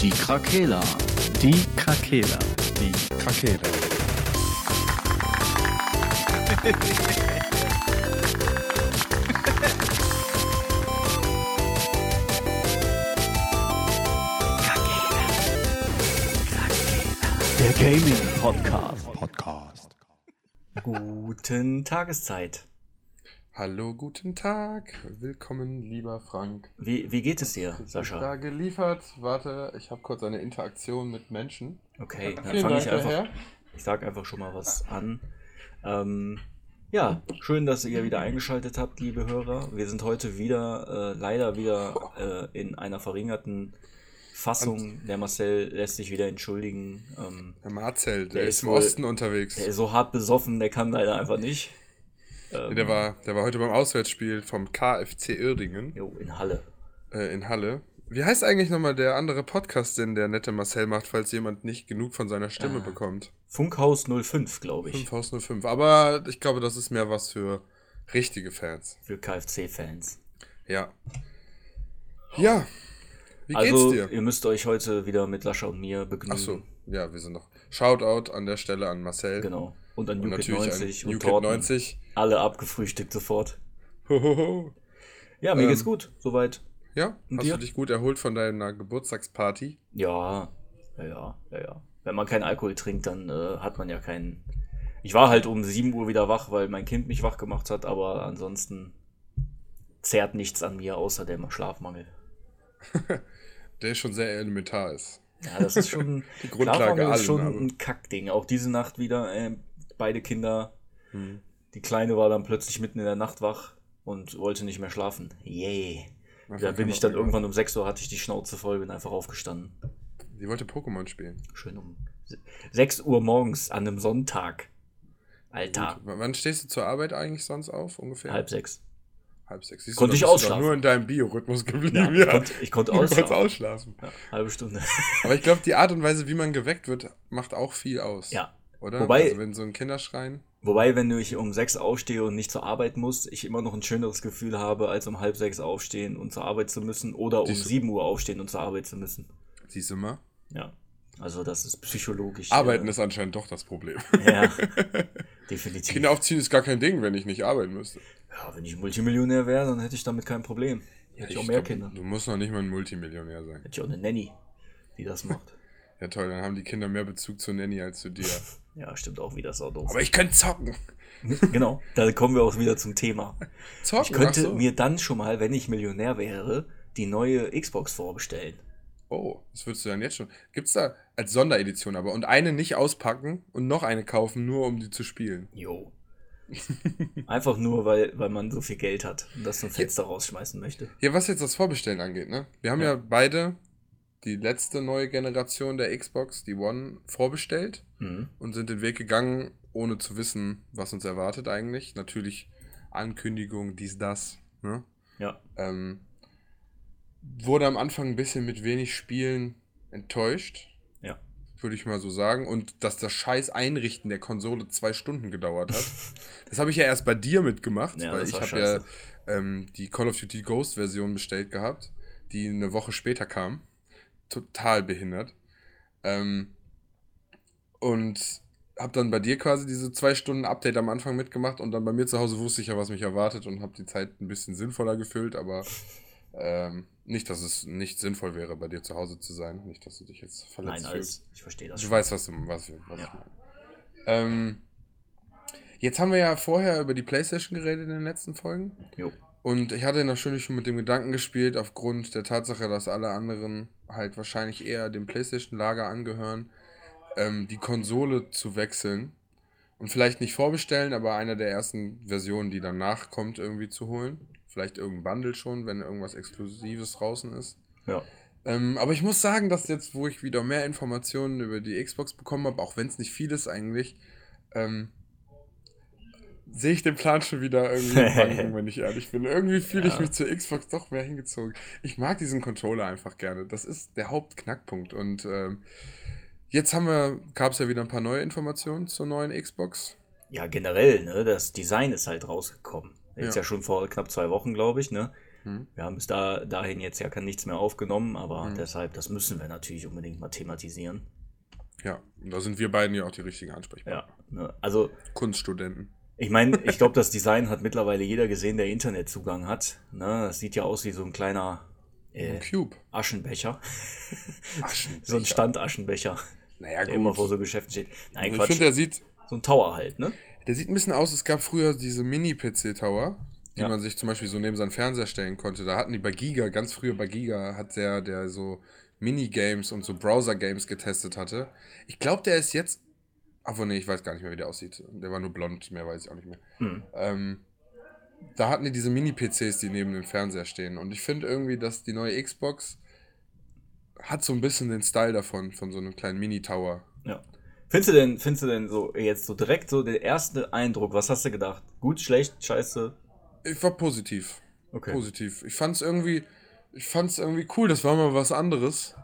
Die Krakela. Die Krakela. Die Krakela. Der Gaming Podcast. Podcast. Guten Tageszeit. Hallo, guten Tag. Willkommen, lieber Frank. Wie, wie geht es dir, Sascha? Da geliefert. Warte, ich habe kurz eine Interaktion mit Menschen. Okay, dann fange ich einfach. Herr. Ich sage einfach schon mal was an. Ähm, ja, schön, dass ihr wieder eingeschaltet habt, liebe Hörer. Wir sind heute wieder, äh, leider wieder äh, in einer verringerten Fassung. Der Marcel lässt sich wieder entschuldigen. Ähm, Der Marcel, der, Der ist ist im wohl- Osten unterwegs. der ist so hart besoffen, der kann leider einfach nicht. Ähm, Der war, der war heute beim Auswärtsspiel vom KFC Uerdingen Jo, in Halle. äh, in Halle. Wie heißt eigentlich nochmal der andere Podcast, den der nette Marcel macht, falls jemand nicht genug von seiner Stimme Ah. bekommt? Funkhaus 05, glaube ich. 5 Haus 05. Aber ich glaube, das ist mehr was für richtige Fans. Für KFC-Fans. Ja. Ja. Wie Also, geht's dir? ihr müsst euch heute wieder mit Lascha und mir begnügen. Achso, ja, wir sind noch. Shoutout an der Stelle an Marcel. Genau. Und an UKIT natürlich 90 an und Torten. 90. Alle abgefrühstückt sofort. Hohoho. Ja, mir Ähm, geht's gut. Soweit. Ja, Und hast dir? du dich gut erholt von deiner Geburtstagsparty? Ja, ja, ja, ja. Wenn man keinen Alkohol trinkt, dann äh, hat man ja keinen. Ich war halt um 7 Uhr wieder wach, weil mein Kind mich wach gemacht hat, aber ansonsten zehrt nichts an mir, außer der Schlafmangel. Der schon sehr elementar ist. Ja, das ist schon. Die Grundlage Schlafmangel allen. ist schon aber- ein Kackding. Auch diese Nacht wieder, äh, beide Kinder. Hm. Die Kleine war dann plötzlich mitten in der Nacht wach und wollte nicht mehr schlafen. Yay. Einfach Da bin ich dann irgendwann um 6 Uhr, hatte ich die Schnauze voll, bin einfach aufgestanden. Die wollte Pokémon spielen. Schön um 6 Uhr morgens an einem Sonntag. Alter. W- Wann stehst du zur Arbeit eigentlich sonst auf? Ungefähr? halb sechs. Halb sechs. Siehst Konnte du, ich ausschlafen. nur in deinem Biorhythmus geblieben. Ja, ich konnte, ich konnte ausschlafen. ausschlafen. Ja, halbe Stunde. Aber ich glaube, die Art und Weise, wie man geweckt wird, macht auch viel aus. Ja. Oder? Wobei- also wenn so ein Kinderschreien. Wobei, wenn ich um 6 aufstehe und nicht zur Arbeit muss, ich immer noch ein schöneres Gefühl habe, als um halb sechs aufstehen und zur Arbeit zu müssen oder um 7 Uhr aufstehen und zur Arbeit zu müssen. Siehst du mal? Ja. Also das ist psychologisch. Arbeiten äh, ist anscheinend doch das Problem. Ja, definitiv. Kinder aufziehen ist gar kein Ding, wenn ich nicht arbeiten müsste. Ja, wenn ich Multimillionär wäre, dann hätte ich damit kein Problem. Hätte ich auch mehr glaub, Kinder. Du musst noch nicht mal ein Multimillionär sein. Hätte ich auch eine Nanny, die das macht. Ja toll, dann haben die Kinder mehr Bezug zu Nanny als zu dir. Ja, stimmt auch wieder so doof. Aber ich könnte zocken. genau, da kommen wir auch wieder zum Thema. Zocken, Ich könnte so. mir dann schon mal, wenn ich Millionär wäre, die neue Xbox vorbestellen. Oh, das würdest du dann jetzt schon. Gibt's da als Sonderedition aber und eine nicht auspacken und noch eine kaufen, nur um die zu spielen. Jo. Einfach nur, weil, weil man so viel Geld hat und das zum Fenster rausschmeißen möchte. Ja, was jetzt das Vorbestellen angeht, ne? Wir haben ja, Ja. beide die letzte neue Generation der Xbox, die One, vorbestellt Mhm. und sind den Weg gegangen, ohne zu wissen, was uns erwartet eigentlich. Natürlich Ankündigung, dies, das. Ne? Ja. Ähm, wurde am Anfang ein bisschen mit wenig Spielen enttäuscht, Ja. würde ich mal so sagen. Und dass das scheiß Einrichten der Konsole zwei Stunden gedauert hat. das habe ich ja erst bei dir mitgemacht, Ja, weil ich habe ja ähm, die Call of Duty Ghost Version bestellt gehabt, die eine Woche später kam. Total behindert. Ähm, und habe dann bei dir quasi diese zwei Stunden Update am Anfang mitgemacht und dann bei mir zu Hause wusste ich ja, was mich erwartet und habe die Zeit ein bisschen sinnvoller gefüllt, aber ähm, nicht, dass es nicht sinnvoll wäre, bei dir zu Hause zu sein. Nicht, dass du dich jetzt verletzt Nein, fühlst. alles. Ich verstehe das Du schon. weißt, was, du, was, was Ja. ich meine. Ähm, jetzt haben wir ja vorher über die Playstation geredet in den letzten Folgen. Jo. Und ich hatte natürlich schon mit dem Gedanken gespielt, aufgrund der Tatsache, dass alle anderen halt wahrscheinlich eher dem PlayStation-Lager angehören, ähm, die Konsole zu wechseln. Und vielleicht nicht vorbestellen, aber eine der ersten Versionen, die danach kommt, irgendwie zu holen. Vielleicht irgendein Bundle schon, wenn irgendwas Exklusives draußen ist. Ja. Ähm, aber ich muss sagen, dass jetzt, wo ich wieder mehr Informationen über die Xbox bekommen habe, auch wenn es nicht viel ist eigentlich, ähm, sehe ich den Plan schon wieder irgendwie wanken, wenn ich ehrlich bin. Irgendwie fühle ich Ja. mich zur Xbox doch mehr hingezogen. Ich mag diesen Controller einfach gerne. Das ist der Hauptknackpunkt. Und ähm, jetzt haben wir, gab es ja wieder ein paar neue Informationen zur neuen Xbox. Ja, generell, ne? Das Design ist halt rausgekommen. Jetzt Ja. ja, schon vor knapp zwei Wochen, glaube ich, ne? Hm. Wir haben bis da, dahin jetzt ja nichts mehr aufgenommen, aber Hm. deshalb, das müssen wir natürlich unbedingt mal thematisieren. Ja, und da sind wir beiden ja auch die richtigen Ansprechpartner. Ja, ne? also Kunststudenten. ich meine, ich glaube, das Design hat mittlerweile jeder gesehen, der Internetzugang hat. Ne? Das sieht ja aus wie so ein kleiner äh, Cube. Aschenbecher. Aschenbecher. so ein Standaschenbecher, Naja, der immer gut. vor so Geschäften steht. Nein, Also ich finde, der sieht, so ein Tower halt, ne? der sieht ein bisschen aus, es gab früher diese Mini-PC-Tower, die Ja. man sich zum Beispiel so neben seinen Fernseher stellen konnte. Da hatten die bei Giga, ganz früher bei Giga, hat der, der so Minigames und so Browser-Games getestet hatte. Ich glaube, der ist jetzt. Ach, nee, ich weiß gar nicht mehr, wie der aussieht. Der war nur blond, mehr weiß ich auch nicht mehr. Hm. Ähm, da hatten die diese Mini-PCs, die neben dem Fernseher stehen. Und ich finde irgendwie, dass die neue Xbox hat so ein bisschen den Style davon, von so einem kleinen Mini-Tower. Ja. Findest du denn, findest du denn so jetzt so direkt so der erste Eindruck, was hast du gedacht? Gut, schlecht, scheiße? Ich war positiv. Okay. Positiv. Ich fand es irgendwie, ich fand's irgendwie cool. Das war mal was anderes.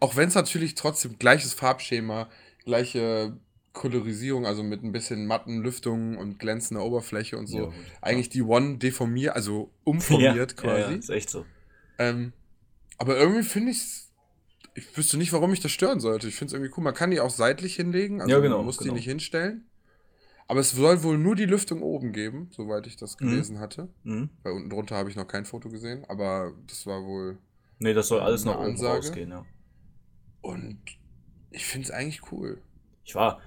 Auch wenn es natürlich trotzdem gleiches Farbschema, gleiche Kolorisierung, also mit ein bisschen matten Lüftungen und glänzender Oberfläche und so. Ja. Eigentlich die One deformiert, also umformiert Ja, ja, quasi. ist echt so. Ähm, aber irgendwie finde ich ich wüsste nicht, warum mich das stören sollte. Ich finde es irgendwie cool. Man kann die auch seitlich hinlegen, also Ja, genau, man muss genau. die nicht hinstellen. Aber es soll wohl nur die Lüftung oben geben, soweit ich das Mhm. gelesen hatte. Mhm. Weil unten drunter habe ich noch kein Foto gesehen, aber das war wohl. Nee, das soll alles nach oben Ansage? rausgehen, ja. Und ich finde es eigentlich cool. Ich war,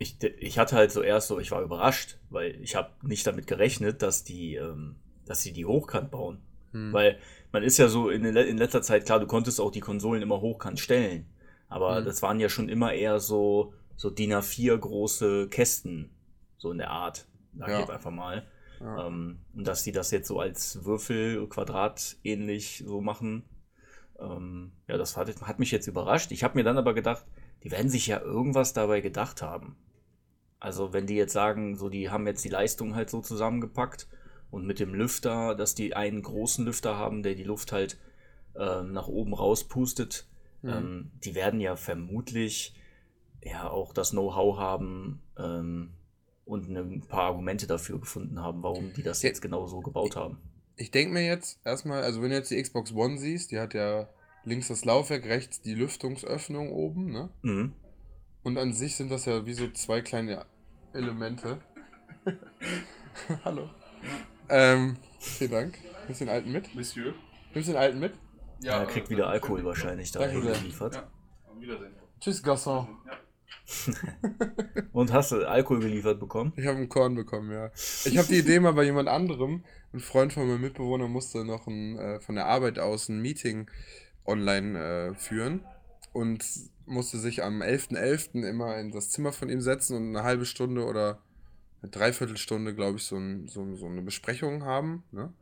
ich, ich hatte halt so erst so, ich war überrascht, weil ich habe nicht damit gerechnet, dass die, ähm, dass sie die hochkant bauen. Hm. Weil man ist ja so in, in letzter Zeit, klar, du konntest auch die Konsolen immer hochkant stellen. Aber Hm. das waren ja schon immer eher so, so DIN A4 große Kästen, so in der Art. Sag ich Ja. jetzt einfach mal. Ja. Ähm, und dass die das jetzt so als Würfel, Quadrat ähnlich so machen, ähm, ja, das hat, hat mich jetzt überrascht. Ich habe mir dann aber gedacht, die werden sich ja irgendwas dabei gedacht haben. Also wenn die jetzt sagen, so die haben jetzt die Leistung halt so zusammengepackt und mit dem Lüfter, dass die einen großen Lüfter haben, der die Luft halt ähm, nach oben rauspustet, Mhm. ähm, die werden ja vermutlich ja auch das Know-how haben ähm, und ein paar Argumente dafür gefunden haben, warum die das jetzt genau so gebaut haben. Ich denke mir jetzt erstmal, also wenn du jetzt die Xbox One siehst, die hat ja links das Laufwerk, rechts die Lüftungsöffnung oben, ne? Mhm. Und an sich sind das ja wie so zwei kleine Elemente. Hallo. Ähm, vielen Dank. Nimmst du den alten mit? Monsieur. Nimmst du den alten mit? Ja, er kriegt wieder Alkohol wahrscheinlich da geliefert. Ja, auf Wiedersehen. Tschüss, Garçon. Ja. Und hast du Alkohol geliefert bekommen? Ich habe einen Korn bekommen, ja. Ich habe die Idee mal bei jemand anderem. Ein Freund von meinem Mitbewohner musste noch ein, äh, von der Arbeit aus ein Meeting online äh, führen und musste sich am 11.11. immer in das Zimmer von ihm setzen und eine halbe Stunde oder eine Dreiviertelstunde, glaube ich, so, ein, so, so eine Besprechung haben. Ne?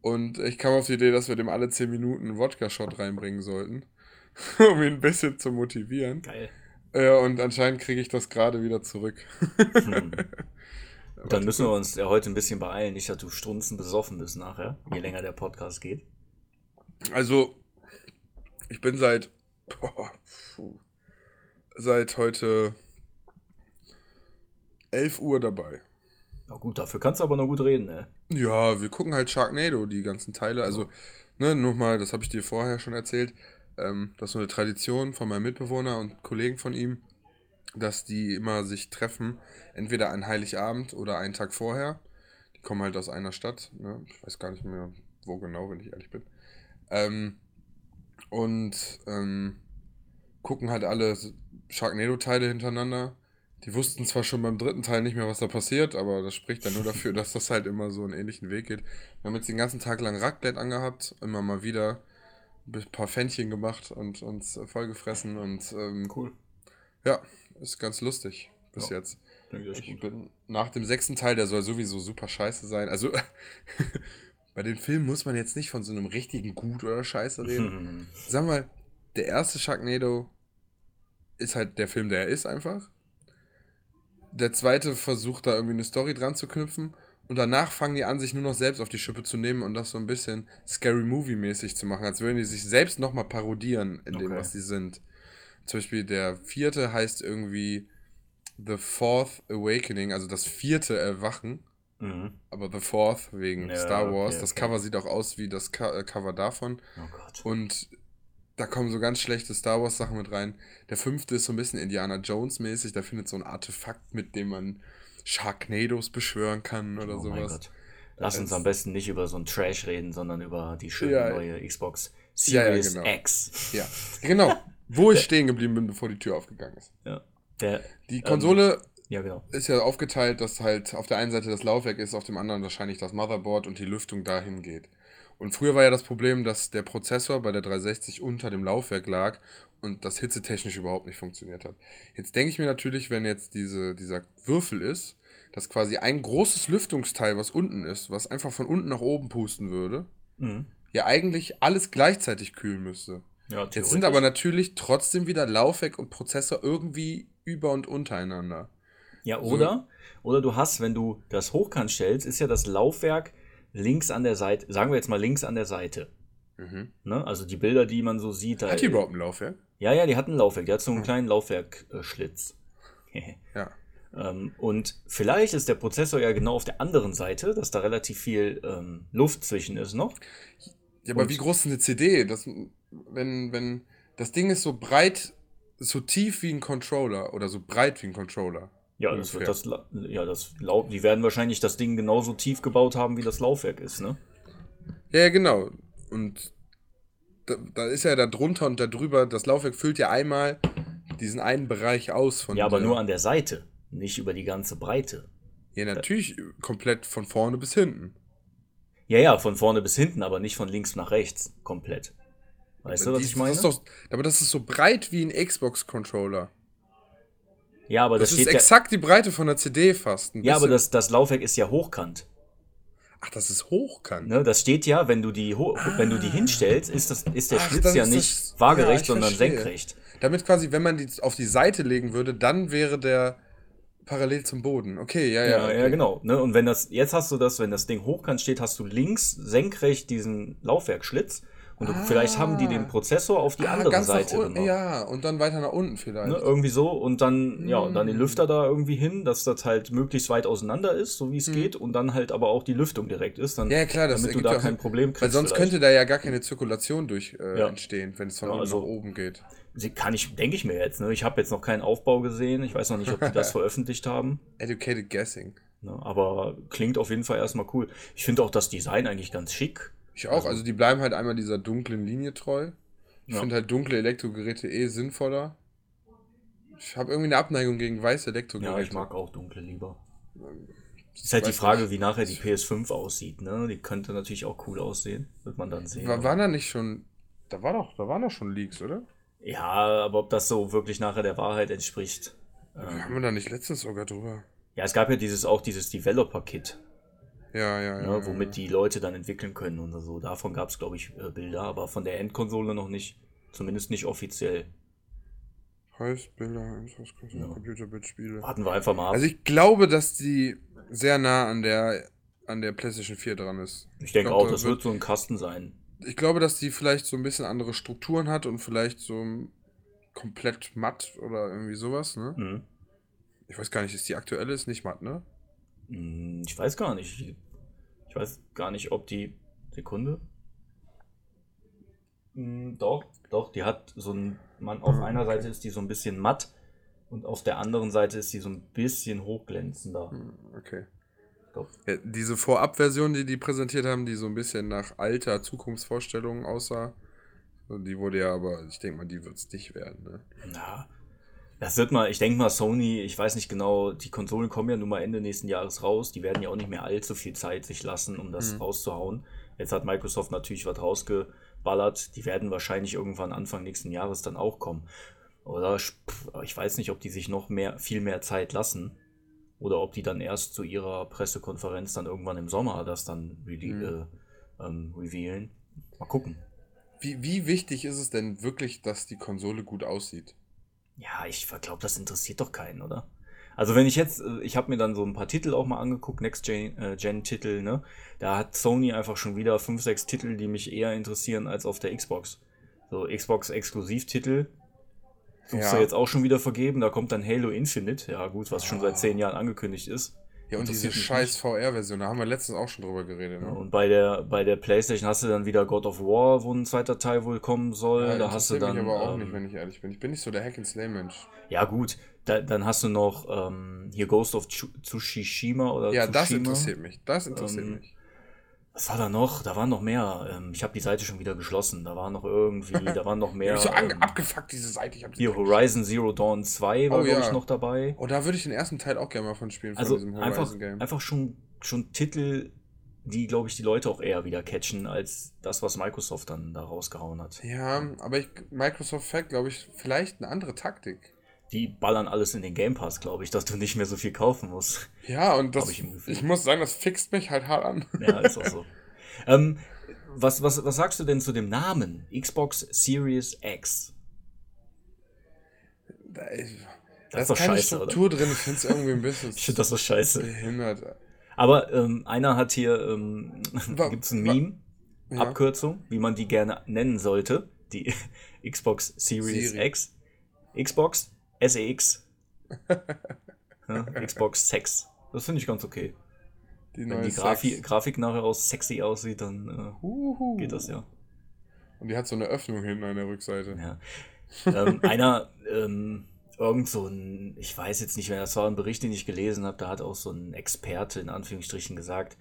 Und ich kam auf die Idee, dass wir dem alle 10 Minuten einen Wodka-Shot reinbringen sollten, um ihn ein bisschen zu motivieren. Geil. Ja, und anscheinend kriege ich das gerade wieder zurück. Hm. Dann müssen wir uns ja heute ein bisschen beeilen, nicht, dass du strunzen besoffen bist nachher, je länger der Podcast geht. Also, ich bin seit boah, puh, seit heute 11 Uhr dabei. Na gut, dafür kannst du aber noch gut reden, ne? Ja, wir gucken halt Sharknado, die ganzen Teile. Also, ne, nochmal, das habe ich dir vorher schon erzählt. Ähm, das ist so eine Tradition von meinem Mitbewohner und Kollegen von ihm, dass die immer sich treffen, entweder an Heiligabend oder einen Tag vorher. Die kommen halt aus einer Stadt. Ne? Ich weiß gar nicht mehr, wo genau, wenn ich ehrlich bin. Ähm, und ähm, gucken halt alle Sharknado-Teile hintereinander. Die wussten zwar schon beim dritten Teil nicht mehr, was da passiert, aber das spricht dann nur dafür, dass das halt immer so einen ähnlichen Weg geht. Wir haben jetzt den ganzen Tag lang Raclette angehabt, immer mal wieder ein paar Fännchen gemacht und uns vollgefressen und ähm, Cool. ja, ist ganz lustig bis Ja. jetzt. Ich bin nach dem sechsten Teil, der soll sowieso super scheiße sein. Also bei den Filmen muss man jetzt nicht von so einem richtigen Gut oder Scheiße reden. Sag mal, der erste Sharknado ist halt der Film, der er ist einfach. Der zweite versucht da irgendwie eine Story dran zu knüpfen. Und danach fangen die an, sich nur noch selbst auf die Schippe zu nehmen und das so ein bisschen Scary Movie-mäßig zu machen, als würden die sich selbst nochmal parodieren in dem, Okay. was sie sind. Zum Beispiel der vierte heißt irgendwie The Fourth Awakening, also das vierte Erwachen. Mhm. Aber The Fourth wegen ja, Star Wars. Okay, das okay. Cover sieht auch aus wie das Co äh, Cover davon. Oh Gott. Und da kommen so ganz schlechte Star Wars Sachen mit rein. Der fünfte ist so ein bisschen Indiana Jones mäßig. Da findet so ein Artefakt, mit dem man Sharknados beschwören kann oder oh sowas. Mein Gott. Lass uns am besten nicht über so ein Trash reden, sondern über die schöne ja, neue Xbox Series ja, genau. X. Ja, genau. Wo ich stehen geblieben bin, bevor die Tür aufgegangen ist. Ja. Der, die ähm, Konsole ähm, ja, genau. ist ja aufgeteilt, dass halt auf der einen Seite das Laufwerk ist, auf dem anderen wahrscheinlich das Motherboard und die Lüftung dahin geht. Und früher war ja das Problem, dass der Prozessor bei der 360 unter dem Laufwerk lag und das hitzetechnisch überhaupt nicht funktioniert hat. Jetzt denke ich mir natürlich, wenn jetzt diese, dieser Würfel ist, dass quasi ein großes Lüftungsteil, was unten ist, was einfach von unten nach oben pusten würde, mhm. ja eigentlich alles gleichzeitig kühlen müsste. Ja, Jetzt sind aber natürlich trotzdem wieder Laufwerk und Prozessor irgendwie über und untereinander. Ja, oder? So. Oder du hast, wenn du das hochkant stellst, ist ja das Laufwerk links an der Seite, sagen wir jetzt mal links an der Seite. Mhm. Ne? Also die Bilder, die man so sieht. Hat die überhaupt ein Laufwerk? Ja, ja, die hat ein Laufwerk. Die hat so einen mhm. kleinen Laufwerkschlitz. ja. Ähm, und vielleicht ist der Prozessor ja genau auf der anderen Seite, dass da relativ viel ähm, Luft zwischen ist noch. Ja, aber und wie groß ist eine CD? Das, wenn, wenn das Ding ist so breit, so tief wie ein Controller oder so breit wie ein Controller. Ja, das wird das, ja, das die werden wahrscheinlich das Ding genauso tief gebaut haben, wie das Laufwerk ist, ne? Ja, genau. Und da, da ist ja da drunter und da drüber, das Laufwerk füllt ja einmal diesen einen Bereich aus von. Ja, aber nur an der Seite. Nicht über die ganze Breite. Ja, natürlich äh, komplett von vorne bis hinten. Ja, ja, von vorne bis hinten, aber nicht von links nach rechts komplett. Weißt du, was ich meine? Das doch, aber das ist so breit wie ein Xbox-Controller. Ja, aber das, das ist exakt ja, die Breite von der CD fast. Ja, aber das, das Laufwerk ist ja hochkant. Ach, das ist hochkant. Ne, das steht ja, wenn du die, ah. wenn du die hinstellst, ist, das, ist der Ach, Schlitz ja nicht waagerecht, ja, sondern verstehe. senkrecht. Damit quasi, wenn man die auf die Seite legen würde, dann wäre der Parallel zum Boden. Okay, ja, ja. Ja, okay. ja genau. Ne? Und wenn das, jetzt hast du das, wenn das Ding hochkant steht, hast du links senkrecht diesen Laufwerkschlitz. Und ah, vielleicht haben die den Prozessor auf die ah, andere Seite gemacht. Ja, und dann weiter nach unten vielleicht. Ne? Irgendwie so. Und dann, ja, und dann den hm. Lüfter da irgendwie hin, dass das halt möglichst weit auseinander ist, so wie es hm. geht. Und dann halt aber auch die Lüftung direkt ist. Dann, ja, klar, das damit du da kein Problem kriegst. Weil sonst vielleicht. könnte da ja gar keine Zirkulation durch äh, ja. entstehen, wenn es von ja, unten also, nach oben geht kann ich, denke ich mir jetzt. Ne? Ich habe jetzt noch keinen Aufbau gesehen. Ich weiß noch nicht, ob die das veröffentlicht haben. Educated guessing. Ne? Aber klingt auf jeden Fall erstmal cool. Ich finde auch das Design eigentlich ganz schick. Ich auch. Also, also die bleiben halt einmal dieser dunklen Linie treu. Ich ja. finde halt dunkle Elektrogeräte eh sinnvoller. Ich habe irgendwie eine Abneigung gegen weiße Elektrogeräte. Ja, ich mag auch dunkle lieber. Das ist halt die Frage, nicht. wie nachher die PS5 aussieht. Ne? Die könnte natürlich auch cool aussehen. Wird man dann sehen. War, waren da nicht schon. Da war doch, da waren doch schon Leaks, oder? Ja, aber ob das so wirklich nachher der Wahrheit entspricht. Ähm, haben wir da nicht letztens sogar drüber? Ja, es gab ja dieses auch dieses Developer-Kit. Ja, ja, ja, ne, Womit ja. die Leute dann entwickeln können und so. Davon gab es, glaube ich, äh, Bilder, aber von der Endkonsole noch nicht. Zumindest nicht offiziell. Heißt Bilder, ja. Computerbildspiele. Warten wir einfach mal ab. Also ich glaube, dass die sehr nah an der an der PlayStation 4 dran ist. Ich denke auch, das wird, wird so ein Kasten sein ich glaube, dass die vielleicht so ein bisschen andere Strukturen hat und vielleicht so komplett matt oder irgendwie sowas, ne? Mhm. Ich weiß gar nicht, ist die aktuelle ist nicht matt, ne? Hm, ich weiß gar nicht. Ich weiß gar nicht, ob die. Sekunde. Hm, doch, doch, die hat so ein. Man, auf einer Seite ist die so ein bisschen matt und auf der anderen Seite ist die so ein bisschen hochglänzender. Hm, okay. Ja, diese Vorabversion, die die präsentiert haben, die so ein bisschen nach alter Zukunftsvorstellungen aussah, die wurde ja aber, ich denke mal, die wird es nicht werden. Ne? Ja, das wird mal, ich denke mal, Sony, ich weiß nicht genau, die Konsolen kommen ja nun mal Ende nächsten Jahres raus, die werden ja auch nicht mehr allzu viel Zeit sich lassen, um das mhm. rauszuhauen. Jetzt hat Microsoft natürlich was rausgeballert, die werden wahrscheinlich irgendwann Anfang nächsten Jahres dann auch kommen. Oder ich weiß nicht, ob die sich noch mehr, viel mehr Zeit lassen. Oder ob die dann erst zu ihrer Pressekonferenz dann irgendwann im Sommer das dann mhm. äh, ähm, revealen. Mal gucken. Wie, wie wichtig ist es denn wirklich, dass die Konsole gut aussieht? Ja, ich glaube, das interessiert doch keinen, oder? Also wenn ich jetzt, äh, ich habe mir dann so ein paar Titel auch mal angeguckt, Next-Gen-Titel, äh, ne? Da hat Sony einfach schon wieder fünf, sechs Titel, die mich eher interessieren als auf der Xbox. So Xbox-Exklusivtitel, Suchst ja. du jetzt auch schon wieder vergeben, da kommt dann Halo Infinite, ja gut, was schon seit zehn Jahren angekündigt ist. Ja, und diese scheiß VR-Version, da haben wir letztens auch schon drüber geredet. Ja, Ne? und bei der, bei der PlayStation hast du dann wieder God of War, wo ein zweiter Teil wohl kommen soll. Ja, da hast du dann. mich aber auch ähm, nicht, wenn ich ehrlich bin. Ich bin nicht so der Hack-and-Slay-Mensch. Ja, gut. Da, dann hast du noch ähm, hier Ghost of Tsu- Tsushima oder Ja, das Tsushima. interessiert mich. Das interessiert Ähm, mich. Was war da noch? Da waren noch mehr. Ähm, ich habe die Seite schon wieder geschlossen. Da war noch irgendwie, da waren noch mehr. ich so ähm, abgefuckt, diese Seite. Ich hab hier Horizon Zero Dawn 2 war, Oh, glaube ja. ich, noch dabei. Oh, da würde ich den ersten Teil auch gerne mal von spielen, Also von diesem einfach, einfach schon, schon Titel, die, glaube ich, die Leute auch eher wieder catchen, als das, was Microsoft dann da rausgehauen hat. Ja, aber ich, Microsoft fährt, glaube ich, vielleicht eine andere Taktik. Die ballern alles in den Game Pass, glaube ich, dass du nicht mehr so viel kaufen musst. Ja, und das, ich ich muss sagen, das fixt mich halt hart an. Ja, ist auch so. ähm, was, was, was sagst du denn zu dem Namen? Xbox Series X. Da ist, da Das ist ist doch keine scheiße, oder? Struktur drin, ich finde es irgendwie ein bisschen Ich finde das so scheiße. behindert. Aber ähm, einer hat hier, ähm, gibt es ein Meme, Ja. Abkürzung, wie man die gerne nennen sollte. Die Xbox Series Siri. X. Xbox SEX. ja, Xbox Sex. Das finde ich ganz okay. Die Wenn die Grafi. Grafik nachher aus sexy aussieht, dann äh, geht das ja. Und die hat so eine Öffnung hinten an der Rückseite. ja. ähm, einer, ähm, irgend so ein, ich weiß jetzt nicht mehr, das war ein Bericht, den ich gelesen habe, da hat auch so ein Experte in Anführungsstrichen gesagt,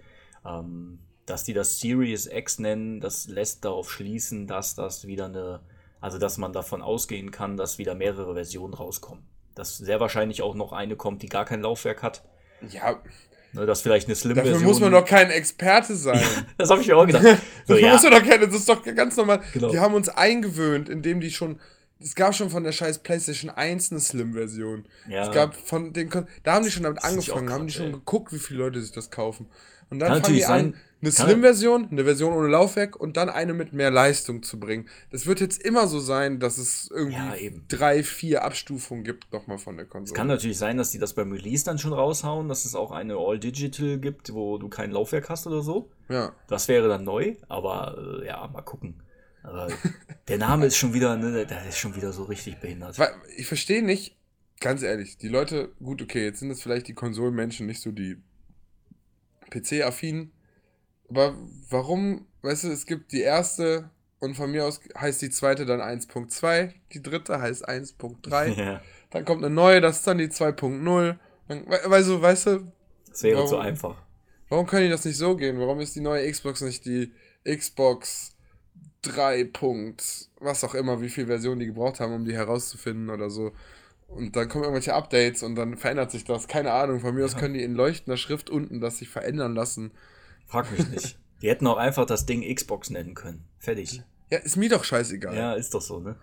ähm, dass die das Series X nennen, das lässt darauf schließen, dass das wieder eine, also dass man davon ausgehen kann, dass wieder mehrere Versionen rauskommen. Dass sehr wahrscheinlich auch noch eine kommt, die gar kein Laufwerk hat. Ja, Ne, dass vielleicht eine dafür Slim-Version. muss man doch kein Experte sein. Das habe ich mir auch gedacht. So, Dafür ja, muss man doch keine, das ist doch ganz normal. Genau. Die haben uns eingewöhnt, indem die schon. Es gab schon von der scheiß PlayStation 1 eine Slim-Version. Ja. Es gab von den. Da haben die schon damit Das angefangen, haben die schon ey. geguckt, wie viele Leute sich das kaufen. Und dann Kann fangen die an, eine Slim-Version, eine Version ohne Laufwerk und dann eine mit mehr Leistung zu bringen. Das wird jetzt immer so sein, dass es Ja, irgendwie eben. drei, vier Abstufungen gibt, nochmal von der Es Konsole. kann natürlich sein, dass die das beim Release dann schon raushauen, dass es auch eine All-Digital gibt, wo du kein Laufwerk hast oder so. ja. Das wäre dann neu, aber äh, ja, mal gucken. Aber der Name ist schon wieder, ne, der ist schon wieder so richtig behindert. Ich verstehe nicht, ganz ehrlich, die Leute, gut, okay, jetzt sind es vielleicht die Konsolenmenschen, nicht so die PC-affinen, aber warum, weißt du, es gibt die erste und von mir aus heißt die zweite dann 1.2, die dritte heißt 1.3, Ja, dann kommt eine neue, das ist dann die 2.0, dann, we- weißt du, weißt du, das wäre Warum? zu einfach. warum können die das nicht so gehen? Warum ist die neue Xbox nicht die Xbox 3. Punkt, was auch immer, wie viele Versionen die gebraucht haben, um die herauszufinden oder so. Und dann kommen irgendwelche Updates und dann verändert sich das. Keine Ahnung. Von mir aus Ja. können die in leuchtender Schrift unten das sich verändern lassen. Frag mich nicht. Die hätten auch einfach das Ding Xbox nennen können. Fertig. Ja, ist mir doch scheißegal. Ja, ist doch so, ne?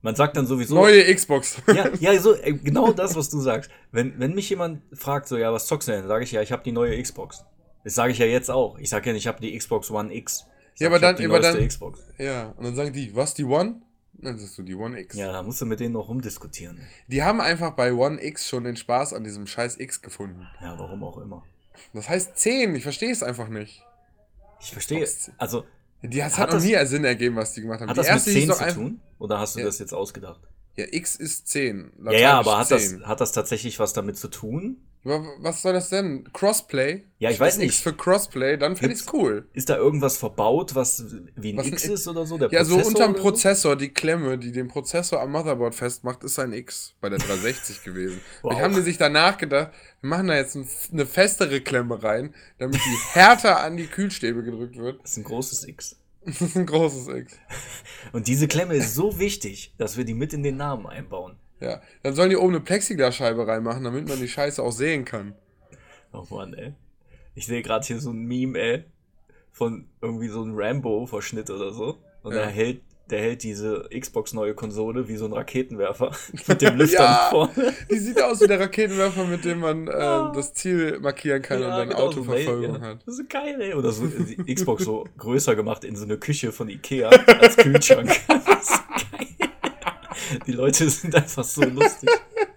Man sagt dann sowieso. Neue Xbox. Ja, ja, so, äh, genau das, was du sagst. Wenn, wenn mich jemand fragt, so, ja, was zockst du denn? Sage ich ja, ich habe die neue Xbox. Das sage ich ja jetzt auch. Ich sage ja nicht, ich habe die Xbox One X. Ich Ja, sag, aber ich dann- die aber dann- Xbox. ja, und dann sagen die, was, die One? Dann sagst du die One X. Ja, da musst du mit denen noch rumdiskutieren. Die haben einfach bei One X schon den Spaß an diesem scheiß X gefunden. Ja, warum auch immer. Das heißt 10, ich verstehe es einfach nicht. Ich verstehe. Xbox. Also, Die, das Hat hat, noch das- nie Sinn ergeben, was die gemacht haben. hat die das mit erste 10 hieß doch zu tun? Oder hast du Ja. das jetzt ausgedacht? Ja, X ist 10. Ja, ja, aber hat das, 10. hat das tatsächlich was damit zu tun? Was soll das denn? Crossplay? Ja, ich weiß nicht. X für Crossplay, dann fände ich's cool. Ist da irgendwas verbaut, was wie ein Was ein X X- ist oder so? Der Ja, so Prozessor unterm oder so? Prozessor, die Klemme, die den Prozessor am Motherboard festmacht, ist ein X bei der 360 gewesen. Wow. Wir haben die sich danach gedacht, wir machen da jetzt ein, eine festere Klemme rein, damit die härter an die Kühlstäbe gedrückt wird. Das ist ein großes X. Das ist ein großes X. Und diese Klemme ist so wichtig, dass wir die mit in den Namen einbauen. Ja, dann sollen die oben eine Plexiglasscheibe reinmachen, damit man die Scheiße auch sehen kann. Oh Mann, ey. Ich sehe gerade hier so ein Meme, ey, von irgendwie so einem Rambo-Verschnitt oder so. Und Ja. der hält, der hält diese Xbox-neue Konsole wie so ein Raketenwerfer mit dem Lüfter Ja. vorne. Die sieht aus wie der Raketenwerfer, mit dem man Ah. ähm, das Ziel markieren kann und dann genau, so Autoverfolgung ja. hat. Das ist geil, ey. Oder so die Xbox so größer gemacht in so eine Küche von Ikea als Kühlschrank. Das ist geil. Die Leute sind einfach so lustig.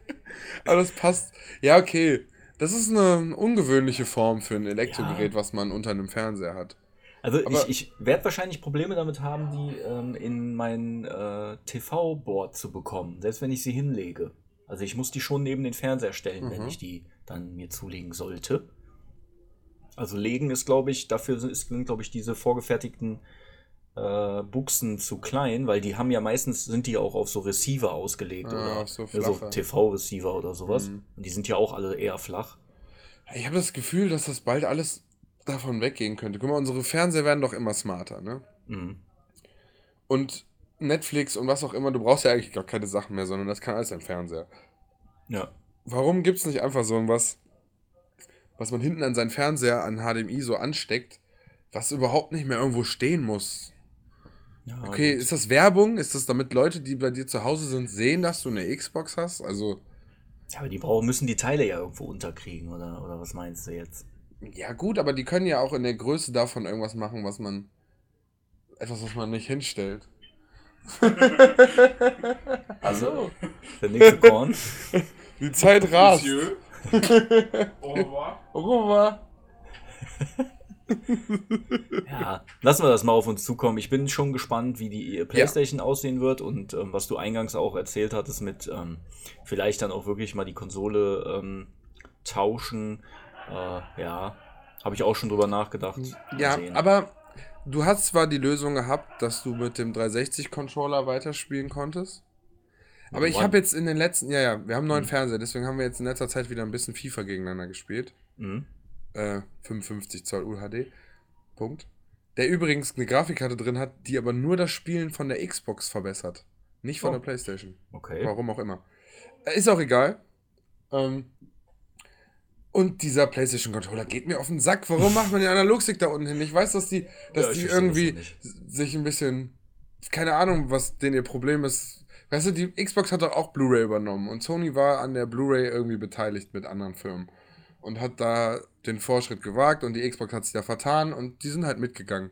Aber das passt. Ja, okay. Das ist eine ungewöhnliche Form für ein Elektrogerät, was man unter einem Fernseher hat. Also Aber- ich, ich werde wahrscheinlich Probleme damit haben, die ähm, in mein äh, TV-Board zu bekommen, selbst wenn ich sie hinlege. Also ich muss die schon neben den Fernseher stellen, wenn Mhm. ich die dann mir zulegen sollte. Also legen ist, glaube ich, dafür sind, glaube ich, diese vorgefertigten äh, Buchsen zu klein, weil die haben ja meistens, sind die auch auf so Receiver ausgelegt Ah, oder so ja, so. TV-Receiver oder sowas. Mhm. Und die sind ja auch alle eher flach. Ich habe das Gefühl, dass das bald alles davon weggehen könnte. Guck mal, unsere Fernseher werden doch immer smarter, ne? Mhm. Und Netflix und was auch immer, du brauchst ja eigentlich gar keine Sachen mehr, sondern das kann alles im Fernseher. Ja. Warum gibt es nicht einfach so was, was man hinten an seinen Fernseher an HDMI so ansteckt, was überhaupt nicht mehr irgendwo stehen muss? Ja Okay, gut. ist das Werbung? Ist das damit Leute, die bei dir zu Hause sind, sehen, dass du eine Xbox hast? Also, Ja, aber die brauchen, müssen die Teile ja irgendwo unterkriegen, oder, oder was meinst du jetzt? ja gut, aber die können ja auch in der Größe davon irgendwas machen, was man. Etwas, was man nicht hinstellt. Also, der nächste Korn. Die Zeit rast. Monsieur. Au revoir. Au revoir. Ja, lassen wir das mal auf uns zukommen. Ich bin schon gespannt, wie die PlayStation aussehen wird und ähm, was du eingangs auch erzählt hattest mit ähm, vielleicht dann auch wirklich mal die Konsole ähm, tauschen. Äh, ja, habe ich auch schon drüber nachgedacht. Ja, sehen. aber du hast zwar die Lösung gehabt, dass du mit dem 360-Controller weiterspielen konntest. Aber ich habe jetzt in den letzten, ja, ja, wir haben einen neuen Mhm. Fernseher, deswegen haben wir jetzt in letzter Zeit wieder ein bisschen FIFA gegeneinander gespielt. Mhm. Äh, 55 Zoll UHD. Punkt. Der übrigens eine Grafikkarte drin hat, die aber nur das Spielen von der Xbox verbessert. Nicht von Oh. der Playstation. Okay. Warum auch immer. Äh, Ist auch egal. Ähm, und dieser PlayStation-Controller geht mir auf den Sack. Warum macht man den Analogstick da unten hin? Ich weiß, dass die, dass Ja, die irgendwie sich ein bisschen. Keine Ahnung, was denn ihr Problem ist. Weißt du, die Xbox hat doch auch Blu-ray übernommen und Sony war an der Blu-ray irgendwie beteiligt mit anderen Firmen und hat da den Vorschritt gewagt und die Xbox hat sich da vertan und die sind halt mitgegangen.